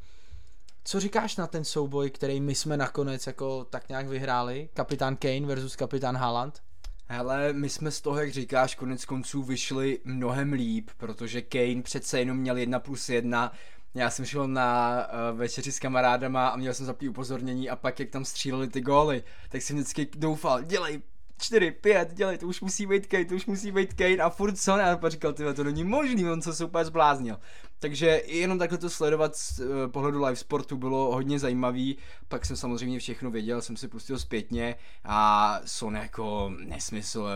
Co říkáš na ten souboj, který my jsme nakonec jako tak nějak vyhráli? Kapitán Kane versus kapitán Haaland? Hele, my jsme z toho, jak říkáš, konec konců vyšli mnohem líp, protože Kane přece jenom měl 1 plus 1, já jsem šel na uh, večeři s kamarádama a měl jsem zapít upozornění a pak jak tam stříleli ty góly, tak jsem vždycky doufal, dělej 4, 5, dělej, to už musí být Kane, to už musí být Kane a furt Son a pak říkal, tyhle, to není možný, on se úplně zbláznil. Takže jenom takhle to sledovat z uh, pohledu live sportu bylo hodně zajímavý, pak jsem samozřejmě všechno věděl, jsem si pustil zpětně a Son jako nesmysl,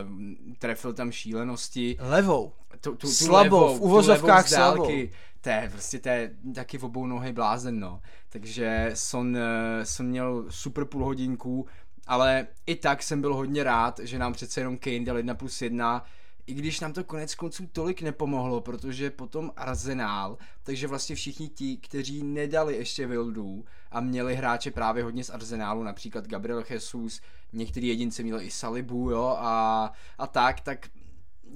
trefil tam šílenosti. Levou. Tu, tu, tu slabou, levou, v uvozovkách tu levou z dálky. slabou. To je prostě to je taky v obou nohy blázen, no. Takže Son, uh, Son měl super půl hodinku, ale i tak jsem byl hodně rád, že nám přece jenom Kane dal 1 plus 1, i když nám to konec konců tolik nepomohlo, protože potom Arsenal, takže vlastně všichni ti, kteří nedali ještě Wildu a měli hráče právě hodně z Arsenálu, například Gabriel Jesus, některý jedinci měli i Salibu, jo, a, a tak, tak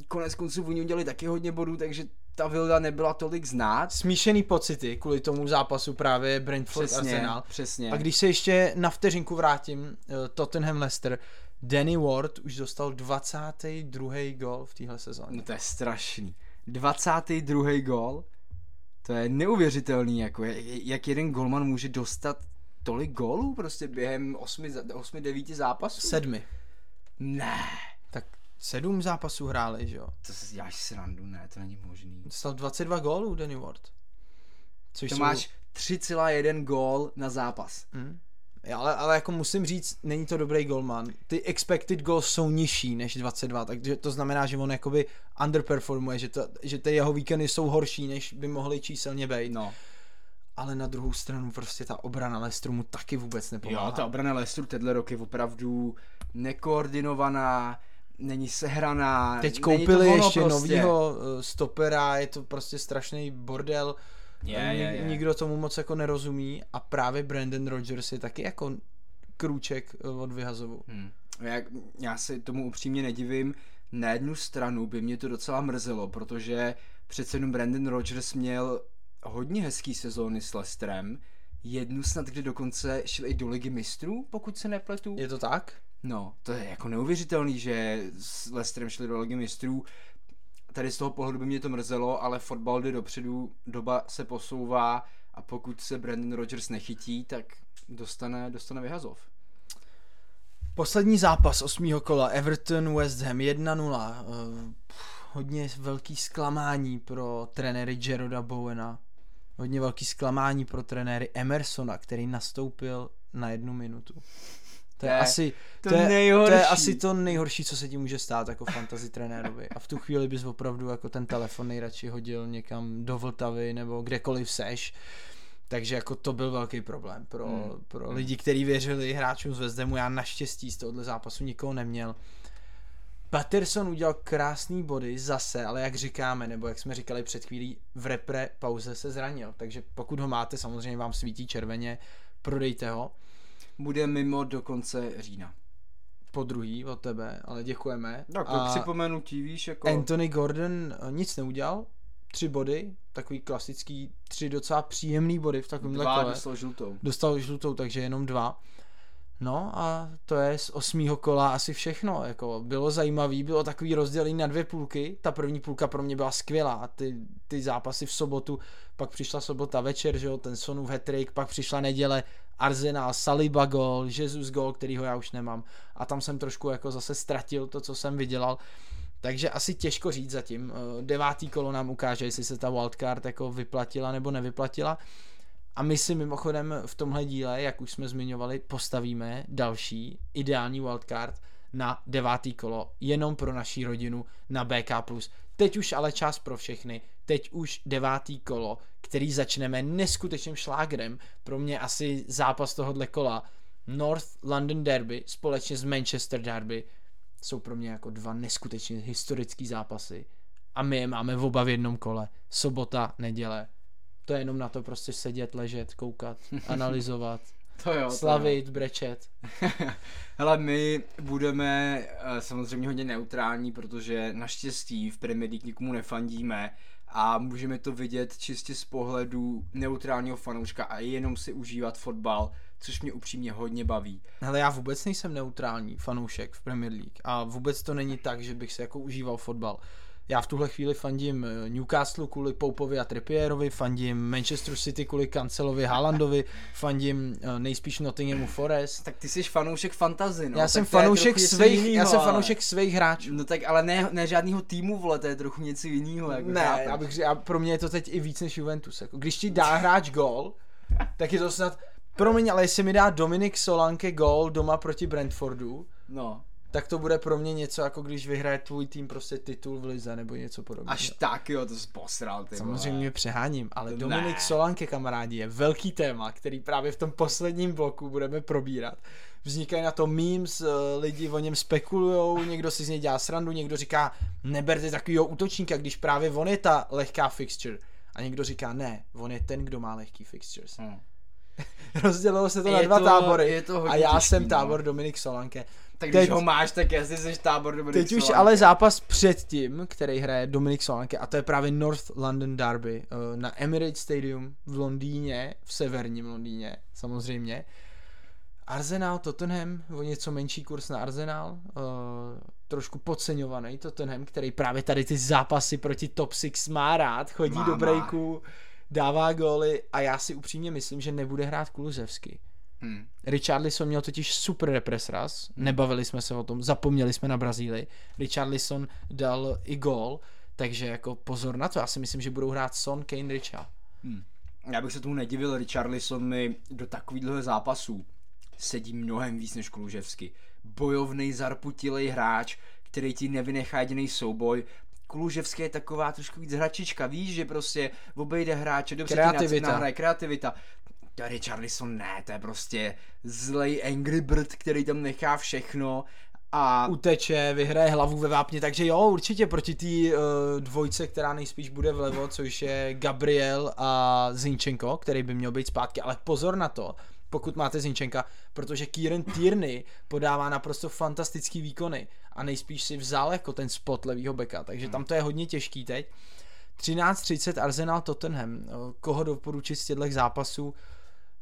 konec konců oni udělali taky hodně bodů, takže ta Vilda nebyla tolik znát. Smíšený pocity kvůli tomu zápasu právě Brentford Přesně, Arsenal. přesně. A když se ještě na vteřinku vrátím, eh, Tottenham Leicester, Danny Ward už dostal 22. gol v téhle sezóně. No to je strašný. 22. gol, to je neuvěřitelný, jako jak jeden golman může dostat tolik gólů prostě během 8-9 zápasů? Sedmi. Ne. Sedm zápasů hráli, že jo? To si děláš srandu, ne, to není možný. Dostal 22 gólů Danny Ward. Což To jsou... máš 3,1 gól na zápas. Hm? Já, ale, ale jako musím říct, není to dobrý golman. Ty expected goals jsou nižší než 22, takže to znamená, že on jakoby underperformuje, že, to, že ty jeho víkendy jsou horší, než by mohly číselně být. No. Ale na druhou stranu prostě ta obrana Leicesteru mu taky vůbec nepomáhá. Jo, ta obrana Leicesteru tenhle rok je opravdu nekoordinovaná, není sehraná. Teď není koupili ono ještě prostě. novýho eh, stopera, je to prostě strašný bordel. Je, Nik- je, je. Nikdo tomu moc jako nerozumí a právě Brandon Rogers je taky jako krůček eh, od vyhazovu. Hmm. Já, já si tomu upřímně nedivím. Na jednu stranu by mě to docela mrzelo, protože přece jenom Brandon Rogers měl hodně hezký sezóny s Leicesterem. Jednu snad, kde dokonce šel i do ligy mistrů, pokud se nepletu. Je to tak? No, to je jako neuvěřitelný, že s Leicesterem šli do ligy mistrů. Tady z toho pohledu by mě to mrzelo, ale fotbal jde dopředu, doba se posouvá a pokud se Brandon Rogers nechytí, tak dostane, dostane vyhazov. Poslední zápas osmého kola Everton West Ham 1-0. Eh, Hodně velký zklamání pro trenéry Jeroda Bowena. Hodně velký zklamání pro trenéry Emersona, který nastoupil na jednu minutu. To je, asi to to je, to je nejhorší. asi to nejhorší, co se ti může stát jako fantasy trenérovi. A v tu chvíli bys opravdu jako ten telefon nejradši hodil někam do Vltavy nebo kdekoliv seš. Takže jako to byl velký problém pro, hmm. pro lidi, kteří věřili hráčům z Vezdemu. Já naštěstí z tohohle zápasu nikoho neměl. Patterson udělal krásný body zase, ale jak říkáme, nebo jak jsme říkali před chvílí, v repre pauze se zranil. Takže pokud ho máte, samozřejmě vám svítí červeně, prodejte ho. Bude mimo do konce října. Po druhý od tebe, ale děkujeme. Tak to připomenutí, víš, jako... Anthony Gordon eh, nic neudělal, tři body, takový klasický, tři docela příjemný body v takovémhle Dva kole. dostal žlutou. Dostal žlutou, takže jenom dva. No a to je z osmého kola asi všechno. Jako bylo zajímavý, bylo takový rozdělení na dvě půlky. Ta první půlka pro mě byla skvělá. Ty, ty zápasy v sobotu, pak přišla sobota večer, že jo, ten Sonův hetrik, pak přišla neděle Arsenal, Saliba gol, Jesus gol, kterýho já už nemám. A tam jsem trošku jako zase ztratil to, co jsem vydělal. Takže asi těžko říct zatím. Eh, devátý kolo nám ukáže, jestli se ta wildcard jako vyplatila nebo nevyplatila. A my si mimochodem v tomhle díle, jak už jsme zmiňovali, postavíme další ideální wildcard na devátý kolo, jenom pro naší rodinu na BK+. Teď už ale čas pro všechny, teď už devátý kolo, který začneme neskutečným šlágrem, pro mě asi zápas tohohle kola, North London Derby společně s Manchester Derby, jsou pro mě jako dva neskutečně historický zápasy. A my je máme v oba v jednom kole. Sobota, neděle. To je jenom na to prostě sedět, ležet, koukat, analyzovat. to jo, slavit, to jo. brečet. Hele, my budeme uh, samozřejmě hodně neutrální, protože naštěstí v Premier League nikomu nefandíme a můžeme to vidět čistě z pohledu neutrálního fanouška a jenom si užívat fotbal, což mě upřímně hodně baví. Hele, já vůbec nejsem neutrální fanoušek v Premier League a vůbec to není tak, že bych se jako užíval fotbal. Já v tuhle chvíli fandím eh, Newcastle kvůli Poupovi a Trippierovi, fandím Manchester City kvůli Kancelovi Haalandovi, fandím eh, nejspíš Nottinghamu Forest. Tak ty jsi fanoušek fantazy, no. Já tak jsem fanoušek svých, jinýho, já jsem fanoušek svých hráčů. No tak ale ne, ne žádnýho týmu, vole, to je trochu něco jiného. Jako Ne, chápeš? já bych, já, pro mě je to teď i víc než Juventus. Jako, když ti dá hráč gol, tak je to snad, promiň, ale jestli mi dá Dominik Solanke gol doma proti Brentfordu, No, tak to bude pro mě něco jako když vyhraje tvůj tým prostě titul v lize nebo něco podobného. až tak jo, to jsi posral, ty Samozřejmě přeháním, ale Ne. Dominik Solanke, kamarádi, je velký téma, který právě v tom posledním bloku budeme probírat. Vznikají na to memes, eh, lidi o něm spekulujou, někdo si z něj dělá srandu, někdo říká, neberte takovýho útočníka, když právě on je ta lehká fixture. A někdo říká, ne, on je ten, kdo má lehký fixtures. Hm. Rozdělilo se to Je na dva to- tábory je to hodně a já těžký, jsem no. tábor Dominik Solanke. Tak Teď- když ho máš, tak jestli jsi tábor Dominik Teď už Solanke. ale zápas před tím, který hraje Dominik Solanke, a to je právě North London Derby eh, na Emirates Stadium v Londýně, v severním Londýně, samozřejmě. Arsenal, Tottenham, o něco menší kurz na Arsenal, uh, trošku podceňovaný Tottenham, který právě tady ty zápasy proti top 6 má rád, chodí Má, do má. breaku, dává góly a já si upřímně myslím, že nebude hrát Kuluzevsky. Hm. Richarlison měl totiž super represras, nebavili jsme se o tom, zapomněli jsme na Brazílii. Richarlison dal i gól, takže jako pozor na to, já si myslím, že budou hrát Son, Kane, Richard. Hm. Já bych se tomu nedivil, Richarlison mi do takovýhle zápasů sedí mnohem víc než Kluževsky. Bojovný, zarputilej hráč, který ti nevynechá jediný souboj. Kluževský je taková trošku víc hračička, víš, že prostě obejde hráče, dobře Kreativita. ti nahraje kreativita. To Richarlison ne, to je prostě zlej Angry Bird, který tam nechá všechno a Uteče, vyhraje hlavu ve vápně, takže jo, určitě proti té uh, dvojce, která nejspíš bude vlevo, což je Gabriel a Zinčenko, který by měl být zpátky, ale pozor na to, pokud máte Zinčenka, protože Kieran Tierney podává naprosto fantastický výkony a nejspíš si vzal jako ten spot levýho beka, takže tam to je hodně těžký teď. 13.30 Arsenal Tottenham. Eh, Koho doporučit z těchto zápasů?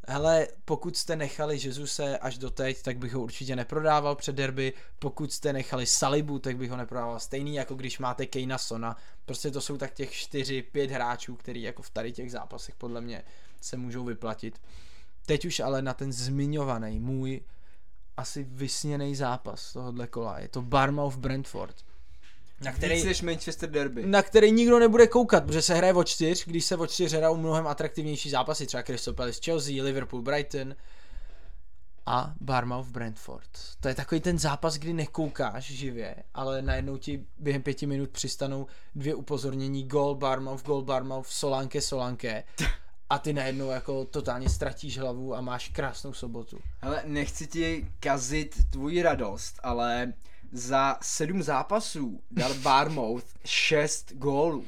Hele, pokud jste nechali Jezuse až do teď, tak bych ho určitě neprodával před derby. Pokud jste nechali Salibu, tak bych ho neprodával stejný, jako když máte Kejna Sona. Prostě to jsou tak těch 4-5 hráčů, který jako v tady těch zápasech podle mě se můžou vyplatit. Teď už ale na ten zmiňovaný můj asi vysněný zápas tohohle kola. Je to Barmouth Brentford. Na který, víc než Manchester Derby. na který nikdo nebude koukat, protože se hraje o čtyř, když se o čtyř hrajou mnohem atraktivnější zápasy, třeba Crystal Palace Chelsea, Liverpool Brighton a Barmouth Brentford. To je takový ten zápas, kdy nekoukáš živě, ale najednou ti během pěti minut přistanou dvě upozornění, gol Barmouth, gol Barmouth, Solanke, Solanke a ty najednou jako totálně ztratíš hlavu a máš krásnou sobotu. Hele, nechci ti kazit tvoji radost, ale za sedm zápasů dal Barmouth šest gólů.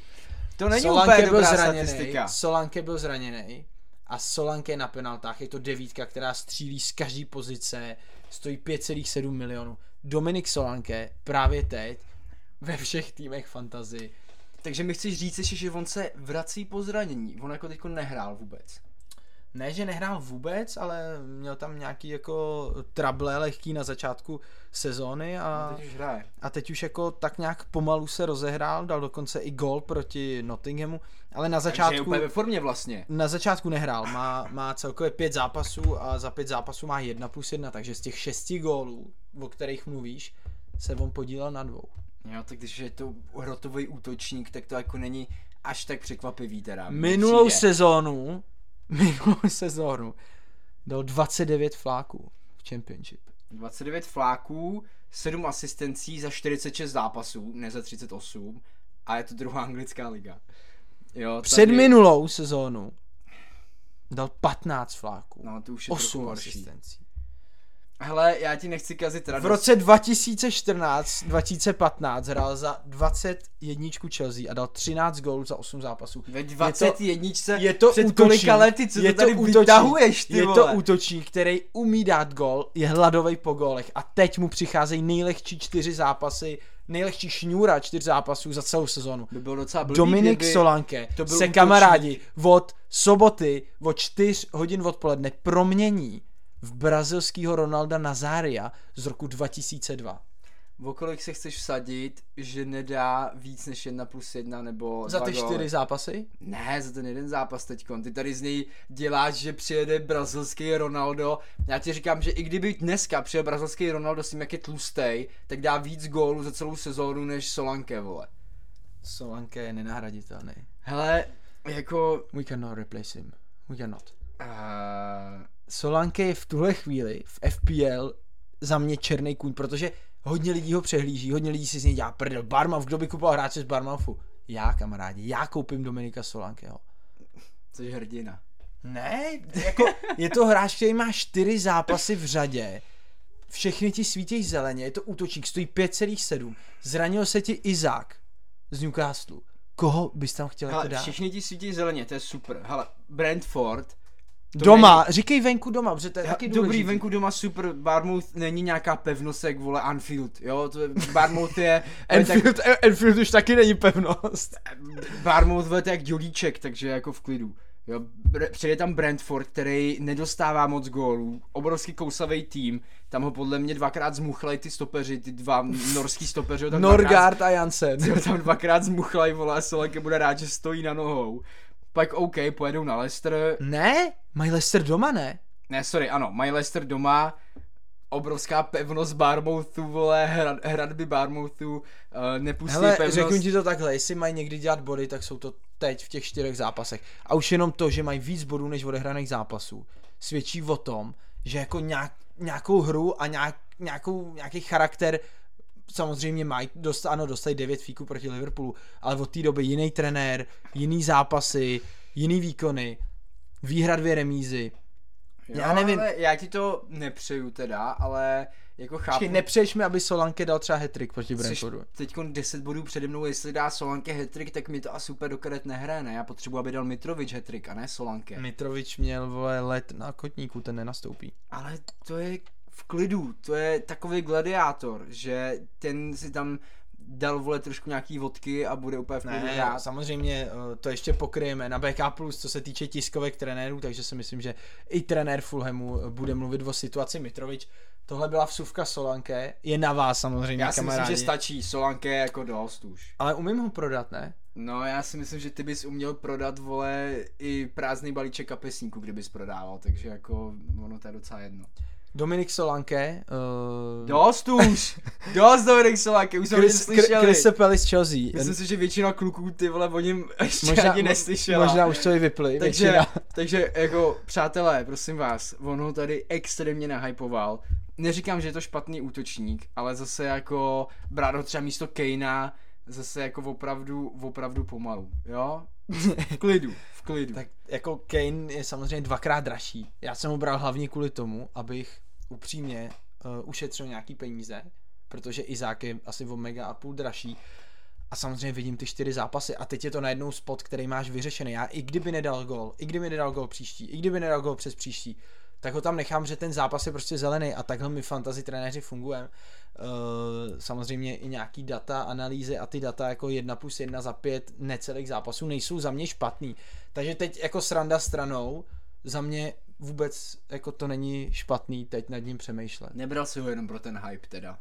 To není Solanke úplně byl dobrá zraněný, statistika. Solanke byl zraněný a Solanke na penaltách je to devítka, která střílí z každé pozice, stojí 5,7 milionů. Dominik Solanke právě teď ve všech týmech fantasy. Takže mi chceš říct ještě, že on se vrací po zranění. On jako teďko nehrál vůbec. Ne, že nehrál vůbec, ale měl tam nějaký jako trable lehký na začátku sezóny a, Teď už hraje. a teď už jako tak nějak pomalu se rozehrál, dal dokonce i gol proti Nottinghamu, ale na Takže je začátku... úplně ve formě vlastně. Na začátku nehrál, má, má celkově pět zápasů a za pět zápasů má jedna plus jedna, takže z těch šesti gólů, o kterých mluvíš, se on podílel na dvou. Jo, tak když je to hrotový útočník, tak to jako není až tak překvapivý teda. Minulou přijde. sezónu, minulou sezónu dal 29 fláků v Championship. 29 fláků, 7 asistencí za 46 zápasů, ne za 38. A je to druhá anglická liga. Jo, Před minulou sezónu dal 15 fláků. No, to už je 8 trochu horší. asistencí. Hele, já ti nechci kazit radost. V roce 2014-2015 hrál za 21 Chelsea a dal 13 gólů za 8 zápasů. Ve Je to- 21 je to před útočník, kolika lety, co je to tady útočník, vytahuješ, ty Je vole. to útočník, který umí dát gol, je hladový po gólech a teď mu přicházejí nejlehčí čtyři zápasy, nejlehčí šňůra čtyř zápasů za celou sezonu. by bylo docela blbý, Dominik kdyby... Solanke to byl se útočník. kamarádi od soboty od 4 hodin odpoledne promění v brazilského Ronalda Nazária z roku 2002. O kolik se chceš vsadit, že nedá víc než jedna plus jedna nebo Za ty čtyři zápasy? Ne, za ten jeden zápas teďkon. Ty tady z něj děláš, že přijede brazilský Ronaldo. Já ti říkám, že i kdyby dneska přijel brazilský Ronaldo s tím, jak je tlustej, tak dá víc gólů za celou sezónu než Solanke, vole. Solanke je nenahraditelný. Hele, jako... We cannot replace him. We cannot. Uh, Solanke je v tuhle chvíli v FPL za mě černý kůň, protože hodně lidí ho přehlíží, hodně lidí si z něj dělá prdel. Barmouth, kdo by kupoval hráče z Barmouthu? Já, kamarádi, já koupím Dominika Solankeho. což hrdina. Ne, jako je to hráč, který má čtyři zápasy v řadě, všechny ti svítějí zeleně, je to útočník, stojí 5,7, zranil se ti Izák z Newcastle. Koho bys tam chtěl jako Hele, dát? všichni ti svítí zeleně, to je super. Hele, Brentford, to Doma, říkej venku doma, protože to je Hele, taky Dobrý, důležitý. venku doma super, Barmouth není nějaká pevnost jak vole Anfield, jo, to je, Barmouth je, je tak, Enfield už taky není pevnost. Barmouth vete jak dělíček, takže jako v klidu. Jo, přijde tam Brentford, který nedostává moc gólů, obrovský kousavý tým, tam ho podle mě dvakrát zmuchlají ty stopeři, ty dva norský stopeři, tam dvakrát, Norgard a Jansen. ho tam dvakrát zmuchlají, vole, a Solanke bude rád, že stojí na nohou. Pak OK, pojedou na Leicester, Ne, mají Leicester doma, ne? Ne, sorry, ano, mají Leicester doma, obrovská pevnost Barmouthu, vole, hrad, hradby Barmouthu, uh, nepustí Hele, pevnost. řeknu ti to takhle, jestli mají někdy dělat body, tak jsou to teď v těch čtyřech zápasech. A už jenom to, že mají víc bodů než odehraných zápasů, svědčí o tom, že jako nějak, nějakou hru a nějak, nějakou, nějaký charakter samozřejmě mají, dost, ano, dostali 9 fíků proti Liverpoolu, ale od té doby jiný trenér, jiný zápasy, jiný výkony, výhra dvě remízy. Jo, já nevím. Ale já ti to nepřeju teda, ale jako chápu. Počkej, nepřeješ mi, aby Solanke dal třeba hat proti Brentfordu. teď 10 bodů přede mnou, jestli dá Solanke hetrik, tak mi to asi úplně do karet nehraje, ne? Já potřebuji, aby dal Mitrovič hetrik a ne Solanke. Mitrovič měl vole let na kotníku, ten nenastoupí. Ale to je v klidu, to je takový gladiátor, že ten si tam dal vole trošku nějaký vodky a bude úplně v Ne, hrát. samozřejmě eh, to ještě pokryjeme na BK+, co se týče tiskovek trenérů, takže si myslím, že i trenér Fulhamu eh, bude mluvit o situaci Mitrovič. Tohle byla vsuvka Solanke, je na vás samozřejmě, Já si kamarádi. myslím, že stačí, Solanke je jako dost už. Ale umím ho prodat, ne? No já si myslím, že ty bys uměl prodat, vole, i prázdný balíček kapesníků, kdybys prodával, takže jako ono to je docela jedno. Dominik Solanke, uh, Dost už! Dost Dominik Solanke, už jsme o Chris, slyšeli. Chris Pelis Chelsea. Myslím si, že většina kluků ty vole o něm ještě možná, ani neslyšela. možná už to i vypli, takže, většina. takže jako přátelé, prosím vás, on ho tady extrémně nahypoval. Neříkám, že je to špatný útočník, ale zase jako brát ho třeba místo Kejna, zase jako opravdu, opravdu pomalu, jo? V klidu, v klidu. Tak jako Kane je samozřejmě dvakrát dražší. Já jsem ho bral hlavně kvůli tomu, abych upřímně uh, ušetřil nějaký peníze, protože Izák je asi o mega a půl dražší. A samozřejmě vidím ty čtyři zápasy a teď je to najednou spot, který máš vyřešený. Já i kdyby nedal gol, i kdyby nedal gol příští, i kdyby nedal gol přes příští, tak ho tam nechám, že ten zápas je prostě zelený a takhle my fantasy trenéři fungujeme. Uh, samozřejmě i nějaký data, analýzy a ty data jako 1 plus 1 za 5 necelých zápasů nejsou za mě špatný. Takže teď jako sranda stranou, za mě vůbec jako to není špatný teď nad ním přemýšlet. Nebral si ho jenom pro ten hype teda.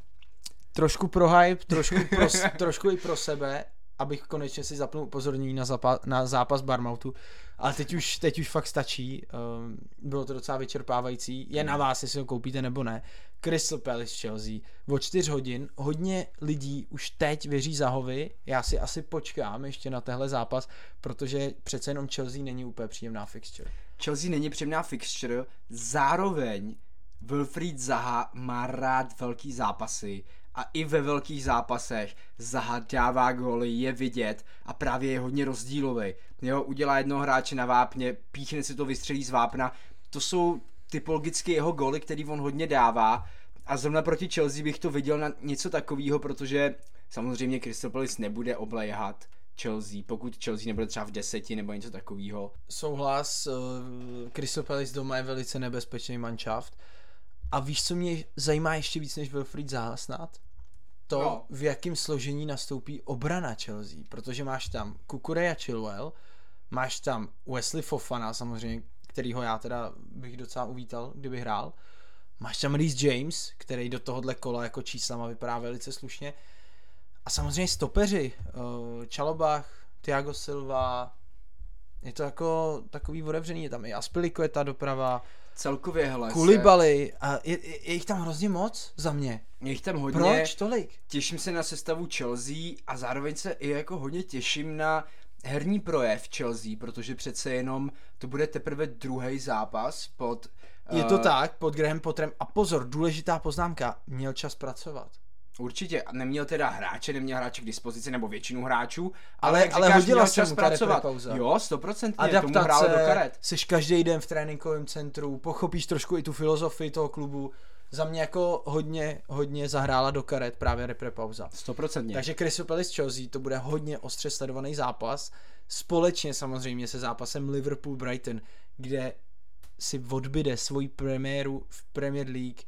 Trošku pro hype, trošku, pro, trošku i pro sebe, abych konečně si zapnul upozornění na, zapa- na zápas Barmoutu. Ale teď už, teď už fakt stačí. Um, bylo to docela vyčerpávající. Je na vás, jestli ho koupíte nebo ne. Crystal Palace Chelsea. O 4 hodin. Hodně lidí už teď věří Zahovi. Já si asi počkám ještě na tehle zápas, protože přece jenom Chelsea není úplně příjemná fixture. Chelsea není příjemná fixture, zároveň Wilfried Zaha má rád velký zápasy a i ve velkých zápasech Zaha dává góly, je vidět a právě je hodně rozdílový. Jo, udělá jednoho hráče na vápně, píchne si to, vystřelí z vápna. To jsou typologicky jeho góly, který on hodně dává a zrovna proti Chelsea bych to viděl na něco takového, protože samozřejmě Crystal Palace nebude oblejhat Chelsea, pokud Chelsea nebude třeba v deseti nebo něco takového. Souhlas, uh, Crystal Palace doma je velice nebezpečný manšaft. A víš, co mě zajímá ještě víc než Wilfried Zaha snad? To, no. v jakém složení nastoupí obrana Chelsea, protože máš tam Kukureya Chilwell, máš tam Wesley Fofana samozřejmě, kterýho já teda bych docela uvítal, kdyby hrál, máš tam Reece James, který do tohohle kola jako číslama vypadá velice slušně, a samozřejmě stopeři, uh, Čalobach, Thiago Silva, je to jako takový otevřený, je tam i Aspilicueta doprava, Celkově, hele. Kulibali a je, je, je jich tam hrozně moc za mě. Je jich tam hodně. Proč tolik? Těším se na sestavu Chelsea a zároveň se i jako hodně těším na herní projev Chelsea, protože přece jenom to bude teprve druhý zápas pod... Uh... Je to tak, pod Graham Potterem. A pozor, důležitá poznámka, měl čas pracovat. Určitě, neměl teda hráče, neměl hráče k dispozici, nebo většinu hráčů, ale, ale, ale hodila se mu pracovat. Pauza. Jo, stoprocentně, Adaptace, tomu hrálo do karet. Jsi každý den v tréninkovém centru, pochopíš trošku i tu filozofii toho klubu. Za mě jako hodně, hodně zahrála do karet právě repre pauza. Stoprocentně. Takže Crystal Palace Chelsea to bude hodně ostře sledovaný zápas. Společně samozřejmě se zápasem Liverpool-Brighton, kde si odbyde svoji premiéru v Premier League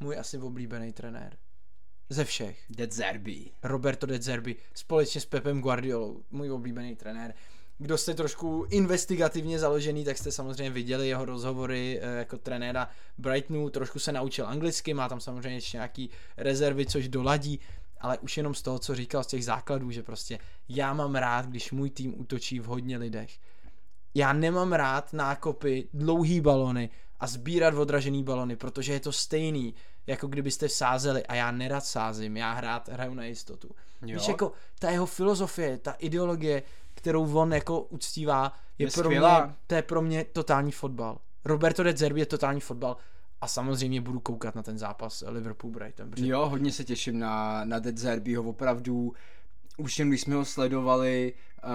můj asi oblíbený trenér. Ze všech. De Zerbi. Roberto De Zerbi, společně s Pepem Guardiolou, můj oblíbený trenér. Kdo jste trošku investigativně založený, tak jste samozřejmě viděli jeho rozhovory eh, jako trenéra Brightonu, trošku se naučil anglicky, má tam samozřejmě ještě nějaký rezervy, což doladí, ale už jenom z toho, co říkal z těch základů, že prostě já mám rád, když můj tým útočí v hodně lidech. Já nemám rád nákopy, dlouhý balony a sbírat odražený balony, protože je to stejný jako kdybyste sázeli a já nerad sázím, já hrát hraju na jistotu. Jo. Víš, jako ta jeho filozofie, ta ideologie, kterou on jako uctívá, je, je pro skvělá. mě, to je pro mě totální fotbal. Roberto de Zerbi je totální fotbal a samozřejmě budu koukat na ten zápas Liverpool-Brighton. Protože... Jo, hodně se těším na, na De Zerbiho, opravdu už jen když jsme ho sledovali uh,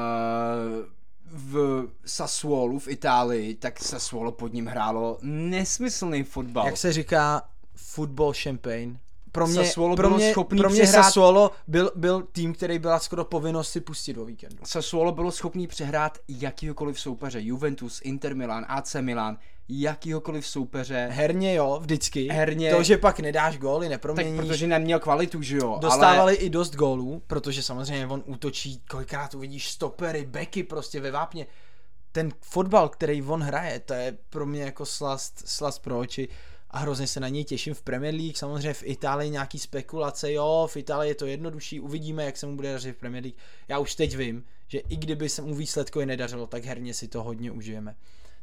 v Sassuolu v Itálii, tak Sassuolo pod ním hrálo nesmyslný fotbal. Jak se říká, football champagne. Pro mě, Sassuolo pro mě, schopný pro mě přehrát... Sassuolo byl, byl tým, který byla skoro povinnost si pustit do víkendu. Sassuolo bylo schopný přehrát jakýhokoliv soupeře. Juventus, Inter Milan, AC Milan, jakýhokoliv soupeře. Herně jo, vždycky. Herně. To, že pak nedáš góly, neproměníš. Tak protože neměl kvalitu, že jo. Dostávali ale... i dost gólů, protože samozřejmě on útočí, kolikrát uvidíš stopery, beky prostě ve vápně. Ten fotbal, který on hraje, to je pro mě jako slast, slast pro oči a hrozně se na něj těším v Premier League. Samozřejmě v Itálii nějaký spekulace, jo, v Itálii je to jednodušší, uvidíme, jak se mu bude dařit v Premier League. Já už teď vím, že i kdyby se mu výsledkově nedařilo, tak herně si to hodně užijeme.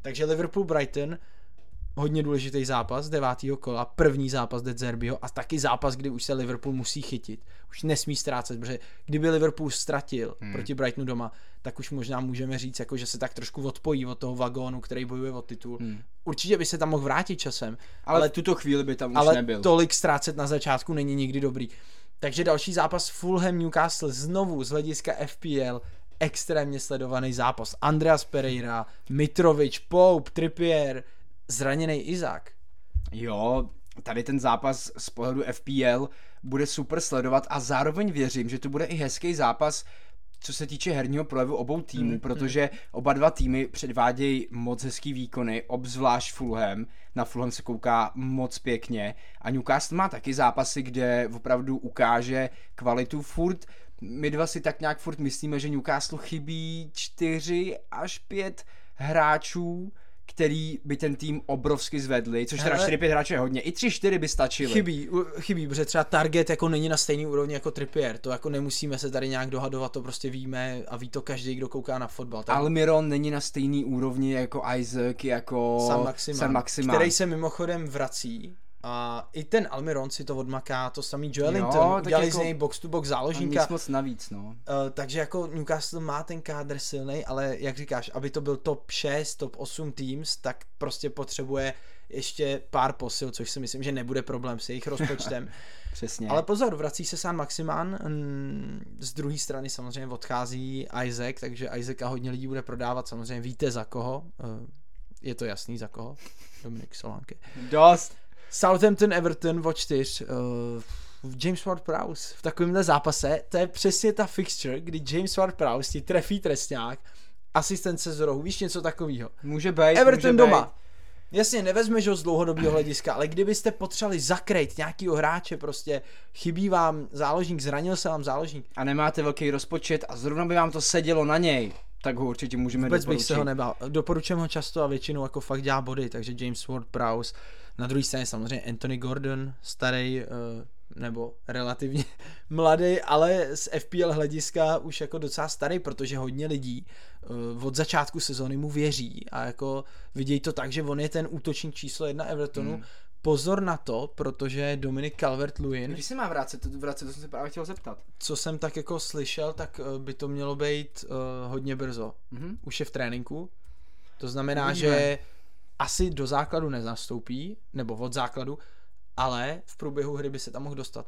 Takže Liverpool Brighton hodně důležitý zápas devátého kola, první zápas De Zerbiho a taky zápas, kdy už se Liverpool musí chytit. Už nesmí ztrácet, protože kdyby Liverpool ztratil hmm. proti Brightonu doma, tak už možná můžeme říct, jako, že se tak trošku odpojí od toho vagónu, který bojuje o titul. Hmm. Určitě by se tam mohl vrátit časem. Ale, ale tuto chvíli by tam už ale nebyl. tolik ztrácet na začátku není nikdy dobrý. Takže další zápas Fulham Newcastle znovu z hlediska FPL extrémně sledovaný zápas. Andreas Pereira, Mitrovič, Pope, Trippier, zraněný Izák. Jo, tady ten zápas z pohledu FPL bude super sledovat a zároveň věřím, že to bude i hezký zápas, co se týče herního projevu obou týmů, mm, protože mm. oba dva týmy předvádějí moc hezký výkony, obzvlášť Fulham. Na Fulham se kouká moc pěkně a Newcastle má taky zápasy, kde opravdu ukáže kvalitu furt. My dva si tak nějak furt myslíme, že Newcastle chybí čtyři až pět hráčů, který by ten tým obrovsky zvedli, což teda 4-5 hráčů je hodně, i 3-4 by stačily. Chybí, chybí, protože třeba Target jako není na stejný úrovni jako Trippier, to jako nemusíme se tady nějak dohadovat, to prostě víme a ví to každý, kdo kouká na fotbal. Tak... Almiron není na stejný úrovni jako Isaac, jako San Maximan, San Maximan, který se mimochodem vrací a i ten Almiron si to odmaká, to samý Joelinton, udělali jako, z něj box to box záložníka. Nic moc navíc, no. Uh, takže jako Newcastle má ten kádr silný, ale jak říkáš, aby to byl top 6, top 8 teams, tak prostě potřebuje ještě pár posil, což si myslím, že nebude problém s jejich rozpočtem. Přesně. Ale pozor, vrací se sám Maximán, z druhé strany samozřejmě odchází Isaac, takže Isaaca hodně lidí bude prodávat, samozřejmě víte za koho, uh, je to jasný za koho, Dominik Solánky. Dost. Southampton Everton o čtyř. Uh, James Ward-Prowse v takovémhle zápase, to je přesně ta fixture, kdy James Ward-Prowse ti trefí trestňák, asistence z rohu, víš něco takového. Může být, Everton může doma. Být. Jasně, nevezmeš ho z dlouhodobého hlediska, ale kdybyste potřebovali zakrejt nějakýho hráče, prostě chybí vám záložník, zranil se vám záložník. A nemáte velký rozpočet a zrovna by vám to sedělo na něj, tak ho určitě můžeme Vůbec doporučit. bych se ho nebál. Doporučujem ho často a většinou jako fakt dělá body, takže James Ward-Prowse na druhé straně samozřejmě Anthony Gordon, starý uh, nebo relativně mladý, ale z FPL hlediska už jako docela starý, protože hodně lidí uh, od začátku sezóny mu věří a jako vidějí to tak, že on je ten útočník číslo jedna Evertonu. Hmm. Pozor na to, protože Dominik Calvert-Lewin... Když se má vrátit, to, vrátit, to jsem se právě chtěl zeptat. Co jsem tak jako slyšel, tak uh, by to mělo být uh, hodně brzo. Mm-hmm. Už je v tréninku. To znamená, Uvidíme. že asi do základu nezastoupí, nebo od základu, ale v průběhu hry by se tam mohl dostat.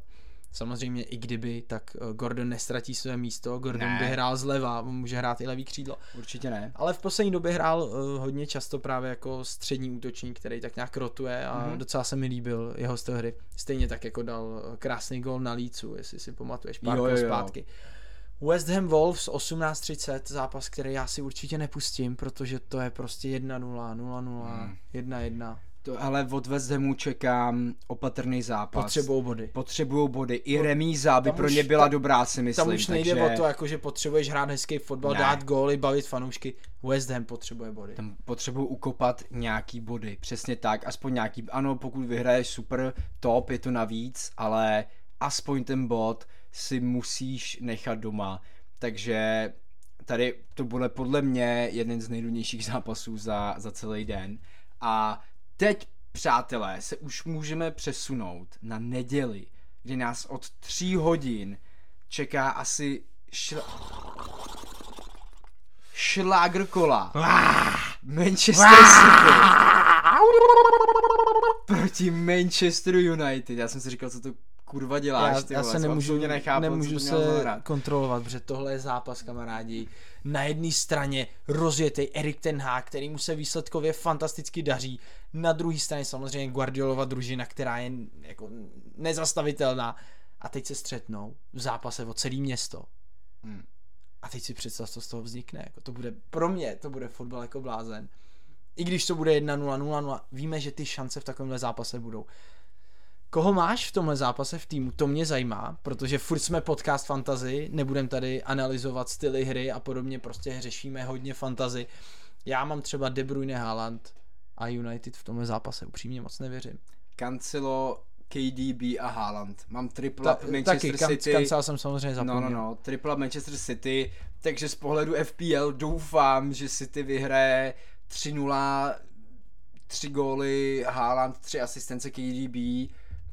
Samozřejmě i kdyby, tak eh, Gordon nestratí své místo, Gordon ne. by hrál zleva, může hrát i levý křídlo. Určitě ne. Ale v poslední době hrál uh, hodně často právě jako střední útočník, který tak nějak rotuje a mm-hmm. docela se mi líbil jeho styl hry. Stejně tak jako dal eh, krásný gol na Lícu, jestli si pamatuješ, pár jo, jo, jo. zpátky. West Ham Wolves 18.30, zápas, který já si určitě nepustím, protože to je prostě 1-0, 0-0, 1-1. To, ale od West Hamu čekám opatrný zápas. Potřebují body. Potřebují body. I no, remíza by pro ně byla ta, dobrá, si myslím. Tam už nejde takže... o to, jako, že potřebuješ hrát hezký fotbal, ne. dát góly, bavit fanoušky. West Ham potřebuje body. Tam potřebují ukopat nějaký body, přesně tak. Aspoň nějaký, ano, pokud vyhraješ super top, je to navíc, ale aspoň ten bod si musíš nechat doma. Takže tady to bude podle mě jeden z nejdůležitějších zápasů za, za celý den. A teď, přátelé, se už můžeme přesunout na neděli, kdy nás od tří hodin čeká asi šla... šlágr kola. Manchester City proti Manchester United. Já jsem si říkal, co to kurva děláš, já, ty já se nemůžu, nechápu, nemůžu se kontrolovat, protože tohle je zápas, kamarádi. Na jedné straně rozjetý Erik Ten Hag, který mu se výsledkově fantasticky daří. Na druhé straně samozřejmě Guardiolova družina, která je jako nezastavitelná. A teď se střetnou v zápase o celé město. Hmm. A teď si představ, co z toho vznikne. Jako to bude, pro mě to bude fotbal jako blázen. I když to bude 1-0, 0-0, víme, že ty šance v takovémhle zápase budou. Koho máš v tomhle zápase v týmu? To mě zajímá, protože furt jsme podcast fantasy, nebudem tady analyzovat styly hry a podobně, prostě řešíme hodně fantasy. Já mám třeba De Bruyne, Haaland a United v tomhle zápase, upřímně moc nevěřím. Cancelo, KDB a Haaland. Mám triple Ta, Manchester taky, City. Cancelo jsem samozřejmě zapomněl. No, no, no, triple Manchester City, takže z pohledu FPL doufám, že City vyhraje 3-0, 3 góly, Haaland, 3 asistence KDB,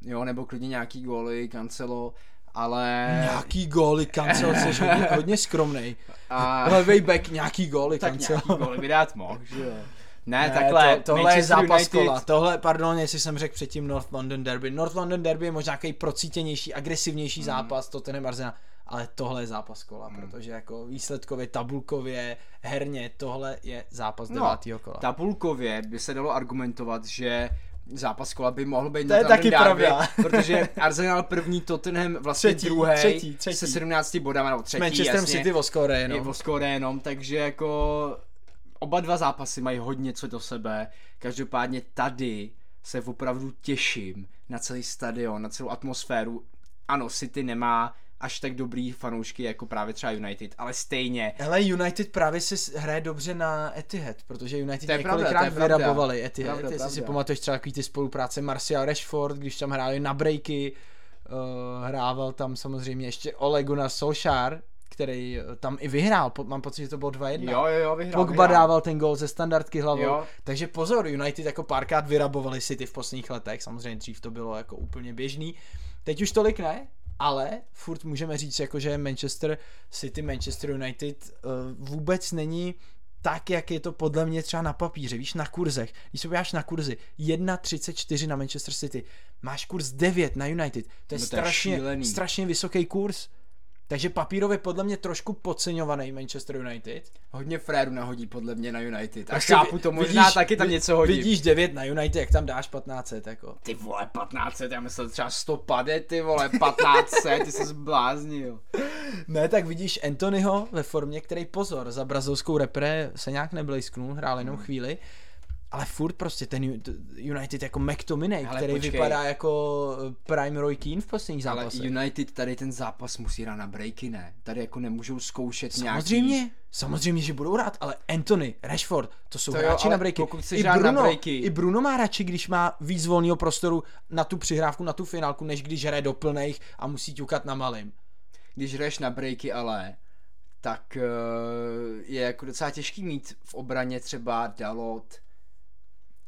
jo, nebo klidně nějaký góly, Cancelo, ale... Nějaký góly, Cancelo, jsi hodně, hodně skromnej. A... Levej back, nějaký góly, tak Cancelo. nějaký góly by dát mohl, že jo. Ne, ne, takhle, to, tohle Manchester je zápas United... kola. Tohle, pardon, jestli jsem řekl předtím North London Derby. North London Derby je možná nějaký procítěnější, agresivnější mm. zápas, to ten Arsenal. ale tohle je zápas kola, Hmm. protože jako výsledkově, tabulkově, herně, tohle je zápas No, devátého kola. Tabulkově by se dalo argumentovat, že zápas kola by mohl být To je taky derby, pravda. protože Arsenal první, Tottenham vlastně Třetí, druhý, třetí, třetí. se 17 bodama, nebo třetí, Manchesterem jasně, City je jenom. o skóre jenom, takže jako oba dva zápasy mají hodně co do sebe, každopádně tady se opravdu těším na celý stadion, na celou atmosféru. Ano, City nemá až tak dobrý fanoušky jako právě třeba United, ale stejně Hele, United právě si s- hraje dobře na Etihad, protože United To je pravda, několikrát to je pravda. vyrabovali Etihad. Pravda, Jestli si pravda. pamatuješ třeba takový ty spolupráce Martial Rashford, když tam hráli na breaky, uh, hrával tam samozřejmě ještě Ole Gunnar Solskjaer, který eh, tam i vyhrál, po, mám pocit, že to bylo 2-1. jo, jo, jo, vyhrál, Pogba vyhrál. dával ten gol ze standardky hlavou. Jo. Takže pozor, United jako párkrát vyrabovali City v posledních letech, samozřejmě dřív to bylo jako úplně běžný. Teď už tolik ne, ale furt můžeme říct, jako že Manchester City, Manchester United uh, vůbec není tak, jak je to podle mě třeba na papíře, víš, na kurzech. Když se podíváš na kurzy, 1,34 na Manchester City, máš kurz 9 na United, to je, No to je strašně, šílený. strašně vysoký kurz. Takže papírově podle mě trošku podceňovaný Manchester United. Hodně fréru nahodí podle mě na United. A Prostě chápu to, možná taky tam něco hodí. Vidíš 9 na United, jak tam dáš 15, jako. Ty vole, 1500, já myslel třeba 150, ty vole, 1500, ty se zbláznil. Ne, tak vidíš Anthonyho ve formě, který pozor, za brazilskou repre se nějak neblejsknul, hrál Hmm. jenom chvíli, ale furt prostě ten United jako McTominay, Ale který počkej. vypadá jako eh, Prime Roy Keane v posledních Ale zápasech. United tady ten zápas musí hrát na breaky, ne? Tady jako nemůžou zkoušet nějaký... Samozřejmě, samozřejmě, že budou rád, ale Anthony, Rashford, to jsou To jo, hráči ale na breaky. pokud I hrát na Bruno, breaky- I Bruno má radši, když má víc volného prostoru na tu přihrávku, na tu finálku, než když hraje do plných a musí ťukat na malým. Když hraješ na breaky ale, tak uh, je jako docela těžký mít v obraně třeba Dalot,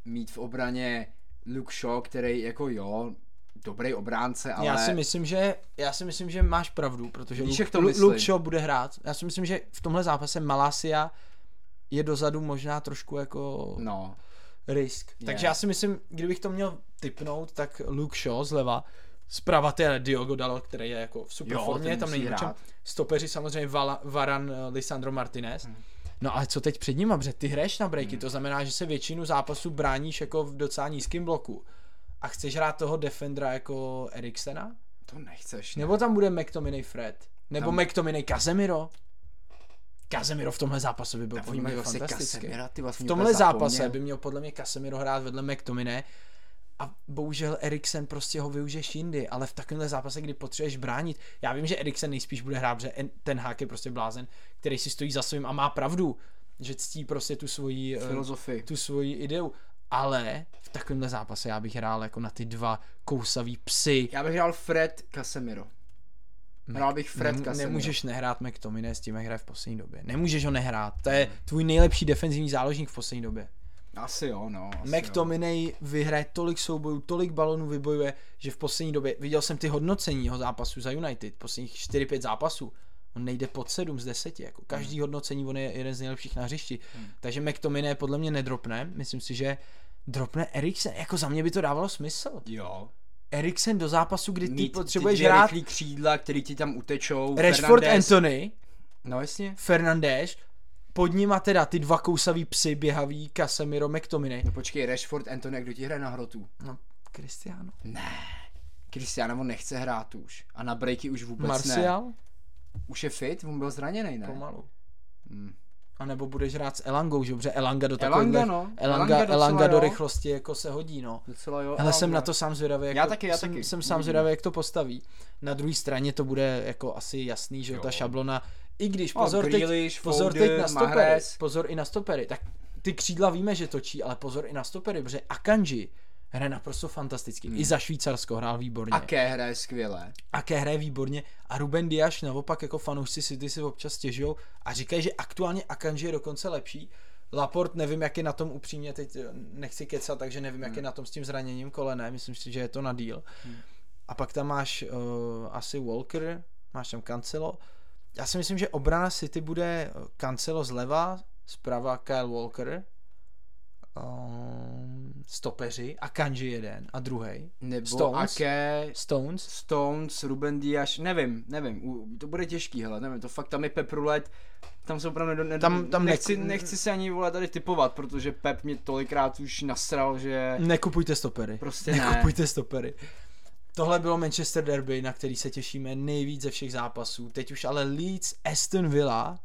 mít v obraně Luke Shaw, který jako jo, dobrý obránce, ale... Já si myslím, že já si myslím, že máš pravdu, protože Víš, Luke, to myslím? Luke Shaw bude hrát. Já si myslím, že v tomhle zápase Malasia je dozadu možná trošku jako No, risk. Je. Takže já si myslím, kdybych to měl typnout, tak Luke Shaw zleva, zprava to je Diogo Dalot, který je jako v super Jo, formě, tam není čem. Stopeři samozřejmě Vala, Varan, Lisandro Martinez. Hmm. No ale co teď před nima, protože ty hraješ na breaky, to znamená, že se většinu zápasů bráníš jako v docela nízkém bloku. A chceš hrát toho defendera jako Eriksena? to nechceš. Ne? Nebo tam bude McTominay Fred? Nebo Tam-. McTominay Casemiro? Casemiro v tomhle zápase by byl podle mě fantastický. Casemira, ty vlastně V tomhle zápase by měl podle mě Casemiro hrát vedle McTominay a bohužel Eriksen prostě ho využiješ jindy, ale v takovémhle zápase, kdy potřebuješ bránit, já vím, že Eriksen nejspíš bude hrát, en- ten hák je prostě blázen, který si stojí za svým a má pravdu, že ctí prostě tu svoji, eh, Filozofii. tu svoji ideu, ale v takovémhle zápase já bych hrál jako na ty dva kousavý psy. Já bych hrál Fred Casemiro. Hrál bych Fred Nem- Casemiro. Nemůžeš nehrát McTominay s tím, jak hraje v poslední době. Nemůžeš ho nehrát. To je tvůj nejlepší defenzivní záložník v poslední době. Asi jo, no. Asi McTominay vyhraje tolik soubojů, tolik balonů vybojuje, že v poslední době, viděl jsem ty hodnocení jeho zápasů za United, posledních 4-5 zápasů, on nejde pod 7 z 10, jako každý Hmm. hodnocení, on je jeden z nejlepších na hřišti. Takže McTominay podle mě nedropne, myslím si, že dropne Eriksen, jako za mě by to dávalo smysl. Jo. Eriksen do zápasu, kdy ty Mít potřebuješ ty hrát křídla, který ti tam utečou. Rashford Fernandes. Anthony, No jasně. Fernandes, pod nima teda ty dva kousaví psy běhaví, Casemiro, McTominay. No počkej, Rashford, Anthony, kdo ti hraje na hrotu? No, Cristiano. Cristiano on nechce hrát už. A na breaky už vůbec ne. Martial? Už je fit, on byl zraněný, ne? Pomalu. Hmm. A nebo budeš hrát s Elangou, že dobře, Elanga do Elanga, takovéhle, no. Elanga, Elanga docela Elanga do rychlosti jako se hodí, no. Docela jo. Ale jsem na to sám zvědavý, jak Já taky, já jsem, taky. jsem sám zvědavý, jak to postaví. Na druhé straně to bude jako asi jasný, že jo, ta šablona, i když, No, pozor, teď, Grealish, pozor Foden, teď na stopery, Mahrez. pozor i na stopery, tak ty křídla víme, že točí, ale pozor i na stopery, protože Akanji hraje naprosto fantasticky. I za Švýcarsko hrál výborně. Hmm. A Ké hraje skvěle. Aké hraje výborně a Ruben Dias naopak jako fanoušci City si občas stěžují a říkají, že aktuálně Akanji je dokonce lepší. Laport nevím, jak je na tom upřímně, teď eh, nechci kecat, takže nevím, jak je na tom s tím zraněním kolene, myslím si, že je to na díl. A pak tam máš uh, asi Walker, máš tam Cancelo. Já si myslím, že obrana City bude eh, Cancelo zleva, zprava Kyle Walker, um, stopeři a Kanji jeden a druhý. Nebo Stones. Ake, Stones. Stones, Ruben Dias, nevím, nevím, u- to bude těžký, hele, nevím, to fakt tam je Pep Roulette, tam se opravdu ne, ne, Tam- tam nechci, nek- nechci se ani vole tady typovat, protože Pep mě tolikrát už nasral, že Nekupujte stopery. prostě ne. Nekupujte stopery. Tohle bylo Manchester Derby, na který se těšíme nejvíc ze všech zápasů. Teď už ale Leeds, Aston Villa,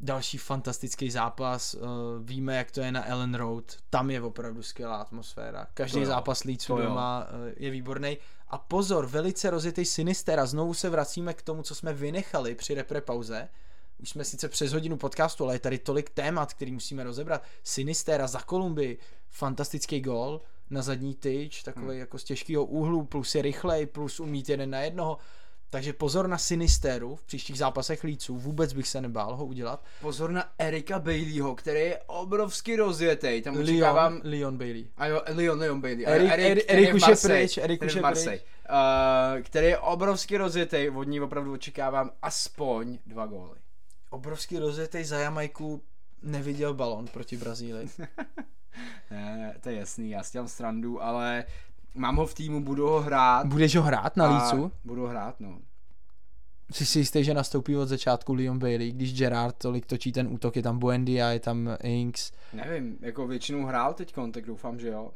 další fantastický zápas. Uh, víme, jak to je na Ellen Road. Tam je opravdu skvělá atmosféra. Každý To zápas Leedsu doma uh, je výborný. A pozor, velice rozjetý Sinistera. Znovu se vracíme k tomu, co jsme vynechali při repre pauze. Už jsme sice přes hodinu podcastu, ale je tady tolik témat, který musíme rozebrat. Sinistera za Kolumbii, fantastický gol na zadní tyč, takový hmm. jako z těžkého úhlu, plus je rychlej, plus umít jeden na jednoho. Takže pozor na Sinisteru v příštích zápasech líců, vůbec bych se nebál ho udělat. Pozor na Erika Baileyho, který je obrovsky rozjetý, tam Leon, očekávám... Leon Bailey. A jo, Leon, Leon Bailey. Erik- Erik- už je pryč, Erik už je Marseille. Uh, který je obrovsky rozjetý, od ní opravdu očekávám aspoň dva góly. Obrovský rozjetý za Jamajku neviděl balon proti Brazílii. Ne, to je jasný, já si dělám srandu, ale mám ho v týmu, budu ho hrát. Budeš ho hrát na lícu? Budu ho hrát, no. Jsi si jistý, že nastoupí od začátku Leon Bailey, když Gerard tolik točí ten útok, je tam Buendia, je tam Inks. Nevím, jako většinou hrál teď, tak doufám, že jo.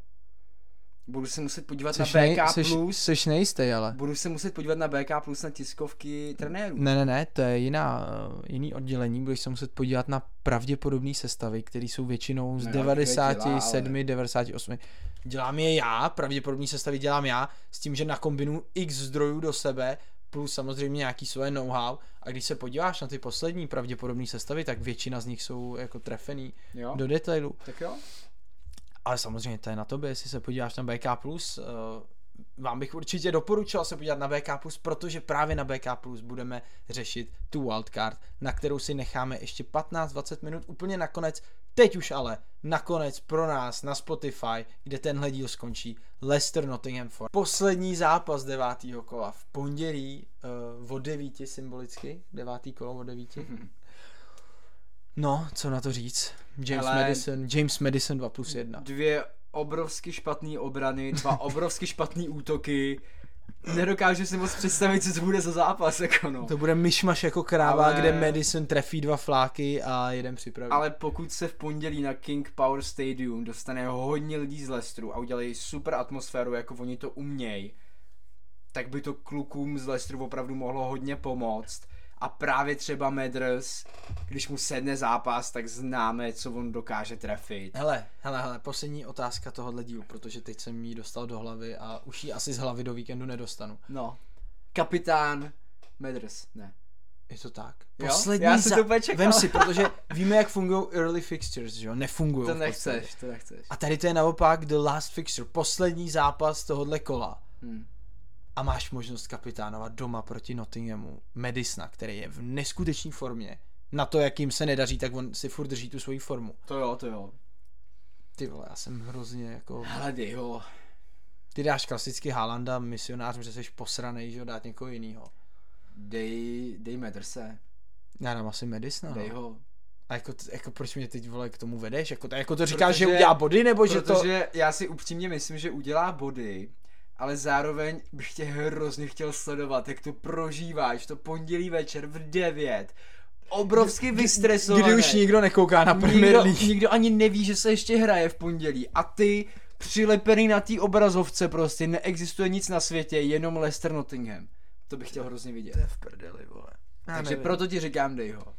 Budu se muset podívat Seš, na nej, BK+, seš, plus. seš nejistý, ale. budu se muset podívat na BK plus na tiskovky trenérů. Ne, ne, ne, to je jiná, eh, jiný oddělení, budeš se muset podívat na pravděpodobné sestavy, které jsou většinou z No, 97, dělá, ale- 98. Dělám je já, pravděpodobné sestavy dělám já, s tím, že nakombinu x zdrojů do sebe, plus samozřejmě nějaký svoje know-how. A když se podíváš na ty poslední pravděpodobné sestavy, tak většina z nich jsou jako trefený Jo, do detailu. tak jo. Ale samozřejmě to je na tobě, jestli se podíváš na BK+, uh, vám bych určitě doporučil se podívat na BK+, protože právě na BK+, budeme řešit tu wildcard, na kterou si necháme ještě 15-20 minut úplně nakonec, teď už ale nakonec pro nás na Spotify, kde tenhle díl skončí, Leicester Nottingham Forest. Poslední zápas devátého kola v pondělí uh, od devíti symbolicky, devátý kolo od devíti. No, co na to říct? James Ale- Madison, James Madison 2 plus 1. Dvě obrovsky špatné obrany, dva obrovsky špatné útoky. Nedokážu si moc představit, co to bude za zápas, jako no. To bude myšmaš jako kráva, Ale- kde Madison trefí dva fláky a jeden připraví. Ale pokud se v pondělí na King Power Stadium dostane hodně lidí z Leicesteru a udělají super atmosféru, jako oni to umějí, tak by to klukům z Leicesteru opravdu mohlo hodně pomoct. A právě třeba Medrs, když mu sedne zápas, tak známe, co on dokáže trefit. Hele, hele, hele, poslední otázka tohohle dílu, protože teď jsem ji dostal do hlavy a už ji asi z hlavy do víkendu nedostanu. No. Kapitán Medrs, ne. Je to tak. Jo? Poslední Já jsem to úplně čekal. Vem si, protože víme, jak fungují early fixtures, že jo? Nefungují. To nechceš, to nechceš. A tady to je naopak the last fixture, poslední zápas tohohle kola. Hmm. A máš možnost kapitánovat doma proti Nottinghamu Madisona, který je v neskutečné formě. Na to, jak jim se nedaří, tak on si furt drží tu svoji formu. To jo, to jo. Ty vole, já jsem hrozně jako... Hele, dej ho. Ty dáš klasicky Haalanda misionář, že jsi posranej, že ho dát někoho jiného. Dej, dej Medrse. Já dám asi Madisona. Dej No. ho. A jako, jako proč mě teď vole k tomu vedeš? Jako, to- jako to říkáš, Protože- že udělá body, nebo že to... Protože já si upřímně myslím, že udělá body, ale zároveň bych tě hrozně chtěl sledovat, jak to prožíváš, to pondělí večer v 9. Obrovsky vystresovaný. Kdy už nikdo nekouká na Premier nikdo, League. nikdo ani neví, že se ještě hraje v pondělí. A ty přilepený na té obrazovce prostě, neexistuje nic na světě, jenom Leicester Nottingham. To bych chtěl hrozně vidět. To je v prdeli, vole. Já Takže nevím. proto ti říkám, dej ho.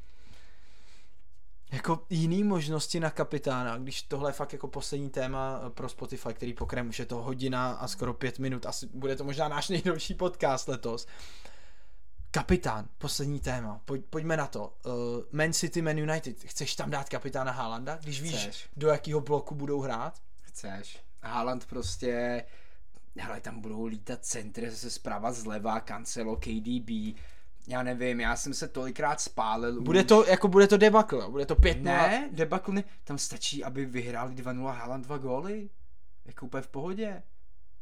Jako jiný možnosti na kapitána, když tohle je fakt jako poslední téma eh, pro Spotify, který pokrajem už je to hodina a skoro pět minut, asi bude to možná náš nejdelší podcast letos. Kapitán, poslední téma, Pojď, pojďme na to. Uh, Man City, Man United, chceš tam dát kapitána Haalanda, když víš, Chceš. do jakého bloku budou hrát? Chceš. Haaland prostě, hele, tam budou lítat centry zase zprava zleva, Cancelo, KDB, já nevím, já jsem se tolikrát spálil Bude už. to, jako bude to debakl, bude to 5 Ne, debakl ne, tam stačí, aby vyhráli 2-0 Haaland dva góly. Jako úplně v pohodě.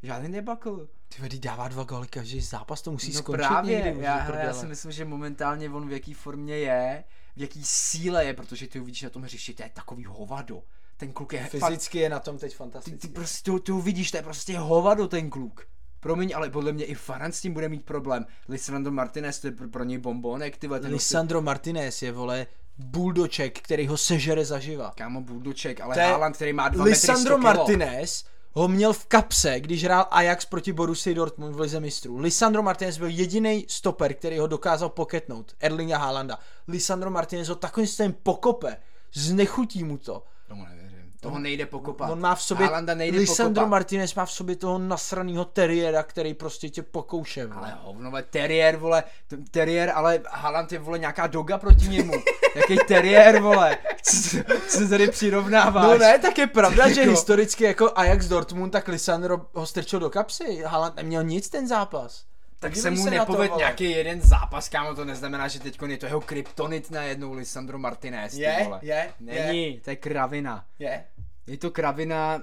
Žádný debakl. Ty vedy dává dva góly každý zápas, to musí No skončit právě, někdy. už já, hele, já si myslím, že momentálně on v jaký formě je, v jaký síle je, protože ty uvidíš na tom hřišti, to je takový hovado. ten kluk je fakt, Fyzicky je na tom teď ty, fantastický. ty prostě to, to vidíš, to je prostě hovado ten kluk. Promiň, ale podle mě i Faran s tím bude mít problém. Lisandro Martinez, to je pro, pro něj bombonek, ty vole, Lisandro Martinez je, vole, buldoček, který ho sežere zaživa. Kámo, buldoček, ale Haaland, který má 2 Lisandro metry 100 kilo. Martinez ho měl v kapse, když hrál Ajax proti Borussii Dortmund v lize mistrů. Lisandro Martinez byl jediný stoper, který ho dokázal poketnout. Erlinga Haalanda. Lisandro Martinez ho takovým systém pokope. Znechutí mu to. Tomu nevěřím. Toho nejde pokopat. On má v sobě, Haalanda nejde Lisandro pokopat. Martinez má v sobě toho nasranýho teriéra, který prostě tě pokouše. vole. Ale hovno, vole, terriér, vole, t- terriér, ale Haaland je, vole, nějaká doga proti němu. Jaký terriér, vole, co, co se tady přirovnáváš? No ne, tak je pravda, že Jako- historicky jako Ajax Dortmund, tak Lisandro ho strčil do kapsy. Haaland neměl nic ten zápas. Tak se mu na to, nějaký jeden zápas, kámo, to neznamená, že teď je to jeho kryptonit najednou Lisandro Martinez, ty Je, vole. je, Není, to je kravina. Je. Je to kravina,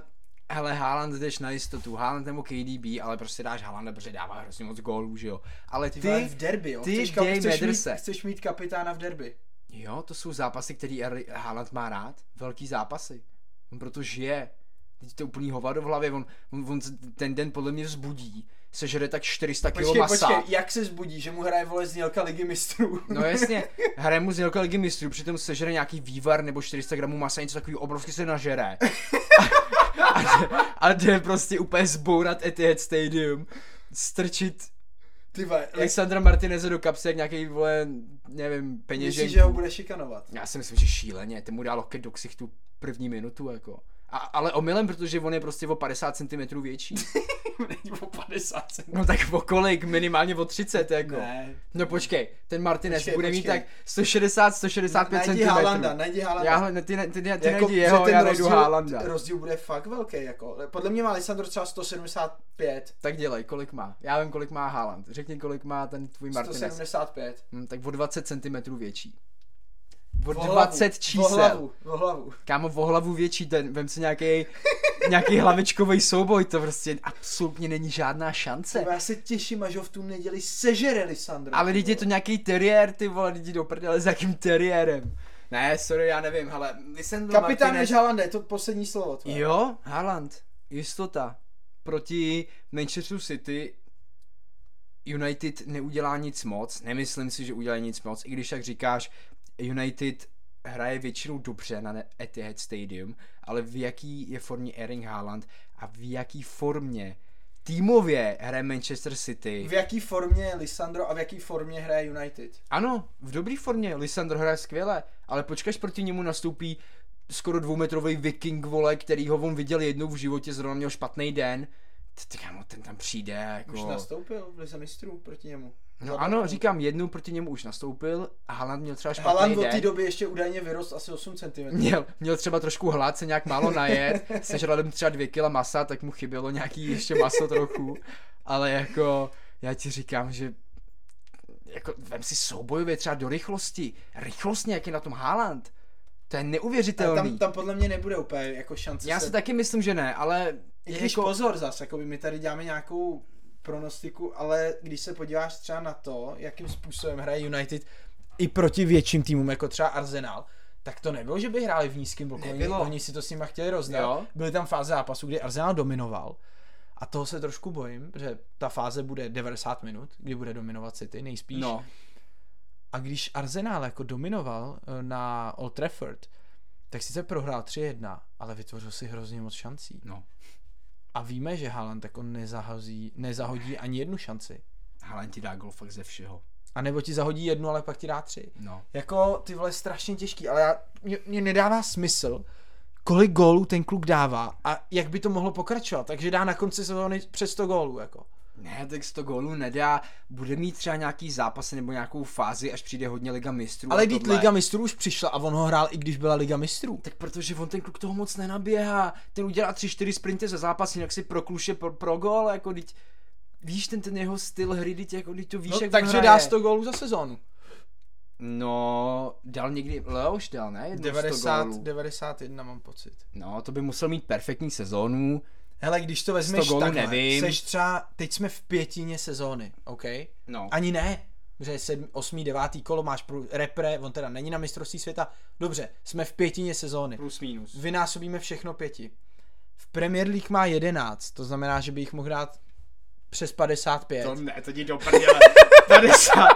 hele, Haaland jdeš na jistotu, Haaland nebo KDB, ale prostě dáš Haalanda, protože dává hrozně moc gólů, že jo. Ale ty, Ty, vole, v derby, jo. ty chceš, dej chceš, mít, chceš mít kapitána v derby. Jo, to jsou zápasy, který Haaland má rád. Velký zápasy. On proto žije. Teď to je úplný hovado v hlavě. On, on, on ten den podle mě vzbudí. Sežere tak 400 kg masa. počkej, jak se zbudí, že mu hraje vole znělka ligy mistrů? No jasně, hraje mu z několika ligy mistrů, přitom sežere nějaký vývar nebo 400 gramů masa, něco takového obrovsky se nažere. A, a, jde, a jde prostě úplně zbourat Etihad Stadium, strčit Ty vole, Alexandra Martineze do kapsy jak nějaký, vole, nevím, peněženku. myslíš, že ho bude šikanovat? Já si myslím, že šíleně, ten mu dá loket do ksichtu první minutu, jako. A, ale omylem, protože on je prostě o 50 cm větší. Není o 50 cm. No tak o kolik? Minimálně o 30, jako. Ne. No počkej, ten Martinez Počkej, bude mít počkej. tak 160, 165 Najdi cm. Haalanda, najdi Haalanda. Já, hle- ty, ne- ty, ty, ty Jako, najdi jeho, ten já najdu rozdíl, Haalanda. rozdíl bude fakt velký, jako. Podle mě má Lisandro třeba 175, Tak dělej, kolik má. Já vím, kolik má Haaland. Řekni, kolik má ten tvůj Martinez. 175. Hm, tak o 20 cm větší. O hlavu, 20 O čísel. hlavu, o hlavu. Kámo, o hlavu větší, ten, vem si nějaký, nějaký hlavičkový souboj, to prostě absolutně není žádná šance. Tyba, Já se těším, až ho v tu neděli sežere Lisandro. Ale lidi je to nějaký teriér, ty vole, lidi do prdele s jakým teriérem. Ne, sorry, já nevím, ale Lisandro Kapitán Martinez... než Haaland, je to poslední slovo tvoje. Jo, Haaland, jistota. Proti Manchesteru City United neudělá nic moc, nemyslím si, že udělá nic moc, i když jak říkáš, United hraje většinou dobře na Etihad Stadium, ale v jaký je formě Erling Haaland a v jaký formě týmově hraje Manchester City. V jaký formě je Lisandro a v jaký formě hraje United? Ano, v dobré formě, Lisandro hraje skvěle, ale počkáš proti němu nastoupí skoro dvoumetrový viking, vole, který ho on viděl jednou v životě, zrovna měl špatný den. Ty, ty kámo, ten tam přijde, jako... Už nastoupil v Lize mistrů proti němu. No ano, říkám, jednou proti němu už nastoupil a Haaland měl třeba špatný Haaland od té doby ještě údajně vyrost asi 8 cm. Měl, měl třeba trošku hlad, se nějak málo najet, sežral jim třeba dvě kila masa, tak mu chybělo nějaký ještě maso trochu, ale jako, já ti říkám, že jako, vem si soubojově třeba do rychlosti, rychlostně, jak je na tom Haaland, to je neuvěřitelný. Tam, tam podle mě nebude úplně jako šance Já se... si taky myslím, že ne, ale I když jako, pozor zas, jako my tady děláme nějakou pronostiku, ale když se podíváš třeba na to, jakým způsobem hraje United i proti větším týmům, jako třeba Arsenal, tak to nebylo, že by hráli v nízkém bloku. Oni, oni si to s nima chtěli rozdat. Jo. Byly tam fáze zápasu, kdy Arsenal dominoval. A toho se trošku bojím, že ta fáze bude 90 minut, kdy bude dominovat City nejspíš. no, A když Arsenal jako dominoval eh, na Old Trafford, tak sice prohrál 3-1, ale vytvořil si hrozně moc šancí. no, A víme, že Haaland jako nezahozí, nezahodí ani jednu šanci. Haaland ti dá gol fakt ze všeho. A nebo ti zahodí jednu, ale pak ti dá tři. No. Jako ty vole strašně těžký, ale já, mě, mě nedává smysl, kolik gólů ten kluk dává a jak by to mohlo pokračovat. Takže dá na konci sezóny přes 100 gólů. Jako. Ne, tak 100 gólů nedá, bude mít třeba nějaký zápasy nebo nějakou fázi, až přijde hodně Liga mistrů. Ale když. Liga mistrů už přišla a on ho hrál i když byla Liga mistrů. Tak protože on ten kluk toho moc nenaběhá, ten udělá 3-4 sprinty za zápas, jinak si prokluše pro, pro gol, jako teď, víš ten, ten jeho styl hry, teď jako teď to víš, No, jak takže dá 100 gólů za sezónu. No, dal někdy, Leoš dal, ne? Jednou 100 90, gólů. 91 mám pocit. No, to by musel mít perfektní sezónu. Hele, když to vezmeš 100 gólů takhle, nevím. seš třeba, teď jsme v pětině sezóny, OK? No. Ani ne, že je 7, 8, 9. kolo, máš pro repre, on teda není na mistrovství světa. Dobře, jsme v pětině sezóny. Plus minus. Vynásobíme všechno pěti. V Premier League má 11, to znamená, že by jich mohl dát přes 55. To ne, to ti do prdele. 50,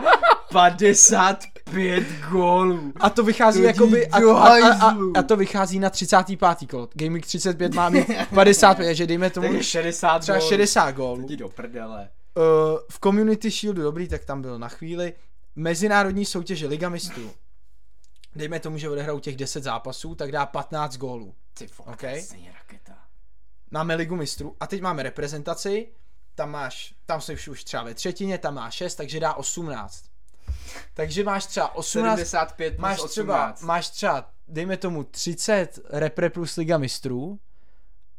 55 gólů. A to vychází To jakoby, jdi a, a, a, a, to vychází na 35. kolo. Game Week 35 má mít 55, že dejme tomu Takže 60 třeba gólů. 60 To gólů. ti do prdele. Uh, v Community Shieldu dobrý, tak tam byl na chvíli. Mezinárodní soutěže Liga mistrů. Dejme tomu, že odehrajou těch 10 zápasů, tak dá 15 gólů. Ty vole, Ok. to je stejně raketa. Máme Ligu mistrů a teď máme reprezentaci. Tam máš, tam jsi už třeba ve třetině, tam máš 6, takže dá 18. Takže máš třeba 18, 75 plus máš 18. třeba, máš třeba, dejme tomu 30 repre plus Liga mistrů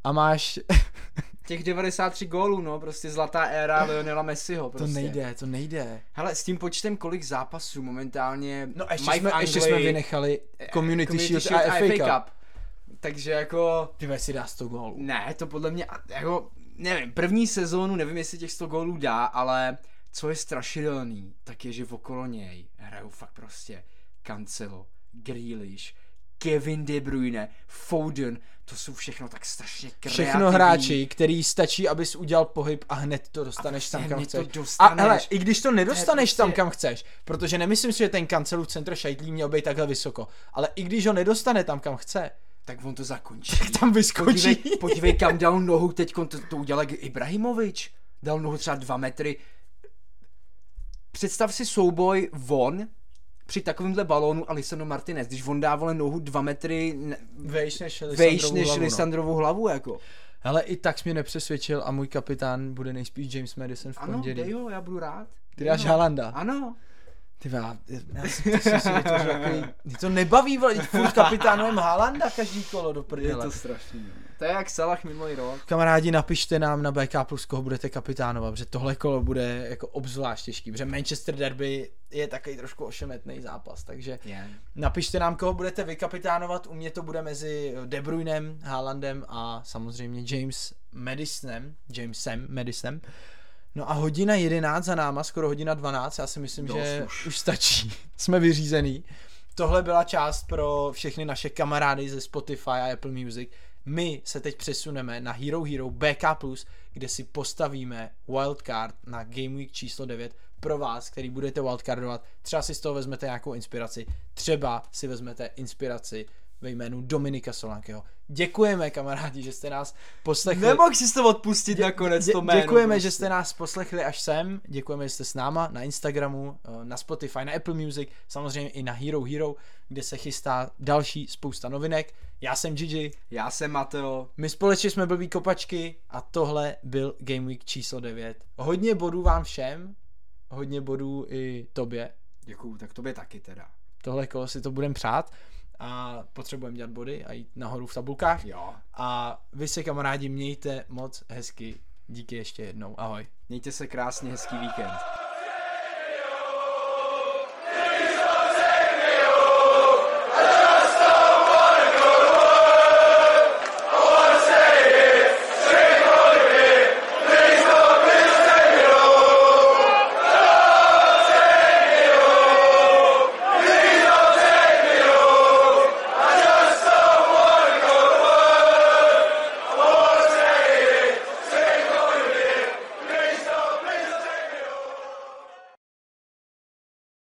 a máš, Těch 93 gólů, no, prostě zlatá éra Lionela Messiho. to Prostě. nejde, to nejde. Hele, s tím počtem, kolik zápasů momentálně No a ještě, mají jsme, v ještě jsme vynechali Community, Community Shield, a FA Cup. Takže jako, Ty si dá 100 gólů. ne, to podle mě, jako, nevím, první sezónu, nevím, jestli těch 100 gólů dá, ale co je strašidelný, tak je, že okolo něj hrajou fakt prostě Cancelo, Grealish, Kevin De Bruyne, Foden, to jsou všechno tak strašně kreativní. Všechno hráči, který stačí, abys udělal pohyb a hned to dostaneš prostě tam, kam to chceš. dostaneš. A hele, i když to nedostaneš prostě- tam, kam chceš, protože nemyslím si, že ten kancelův centr šajtlí měl být takhle vysoko, ale i když ho nedostane tam, kam chce, tak on to zakončí. tam vyskočí. Podívej, podívej kam dal nohu teď, to, to udělal Ibrahimovič. Dal nohu třeba dva metry. Představ si souboj von při takovémhle balónu a Lisandro Martinez, když on dá vole nohu dva metry ne- Vejš než vejš než hlavu, no. Lisandrovou hlavu, jako. Hele, i tak jsi mě nepřesvědčil a můj kapitán bude nejspíš James Madison v Ano, pondělí. ho, já budu rád. Ty dáš ho. Haalanda. Ano. Ty já, já jsi si vytvořil takový, ty to nebaví, vole, teď furt kapitánujem Haalanda každý kolo do Je prdele. to strašný. no. To je jak Salah minulý rok. Kamarádi, napište nám na BK plus, koho budete kapitánovat, protože tohle kolo bude jako obzvlášť těžký, protože Manchester Derby je takový trošku ošemetný zápas, takže Je. napište nám, koho budete vykapitánovat, u mě to bude mezi De Bruynem, Haalandem a samozřejmě James Madisonem, Jamesem Madisonem. No a hodina 11 za náma, skoro hodina 12, já si myslím, Dost že už. už stačí, jsme vyřízený. Tohle byla část pro všechny naše kamarády ze Spotify a Apple Music. My se teď přesuneme na Hero Hero BK+, kde si postavíme wildcard na Game Week číslo 9 pro vás, který budete wildcardovat. Třeba si z toho vezmete nějakou inspiraci, třeba si vezmete inspiraci ve jménu Dominika Solankeho. Děkujeme, kamarádi, že jste nás poslechli. Nemohl si to odpustit nakonec Dě- to jméno. Děkujeme, prostě. že jste nás poslechli až sem. Děkujeme, že jste s náma na Instagramu, eh, na Spotify, na Apple Music, samozřejmě i na Hero Hero, kde se chystá další spousta novinek. Já jsem Gigi, Já jsem Mateo. my společně jsme blbý kopačky a tohle byl Game Week číslo 9. Hodně bodů vám všem, hodně bodů i tobě. Děkuju, tak tobě taky teda. Tohle kolo si to budeme přát a potřebujeme dělat body a jít nahoru v tabulkách. Jo. A vy se kamarádi mějte moc hezky. Díky ještě jednou. Ahoj. Mějte se krásně, hezký víkend.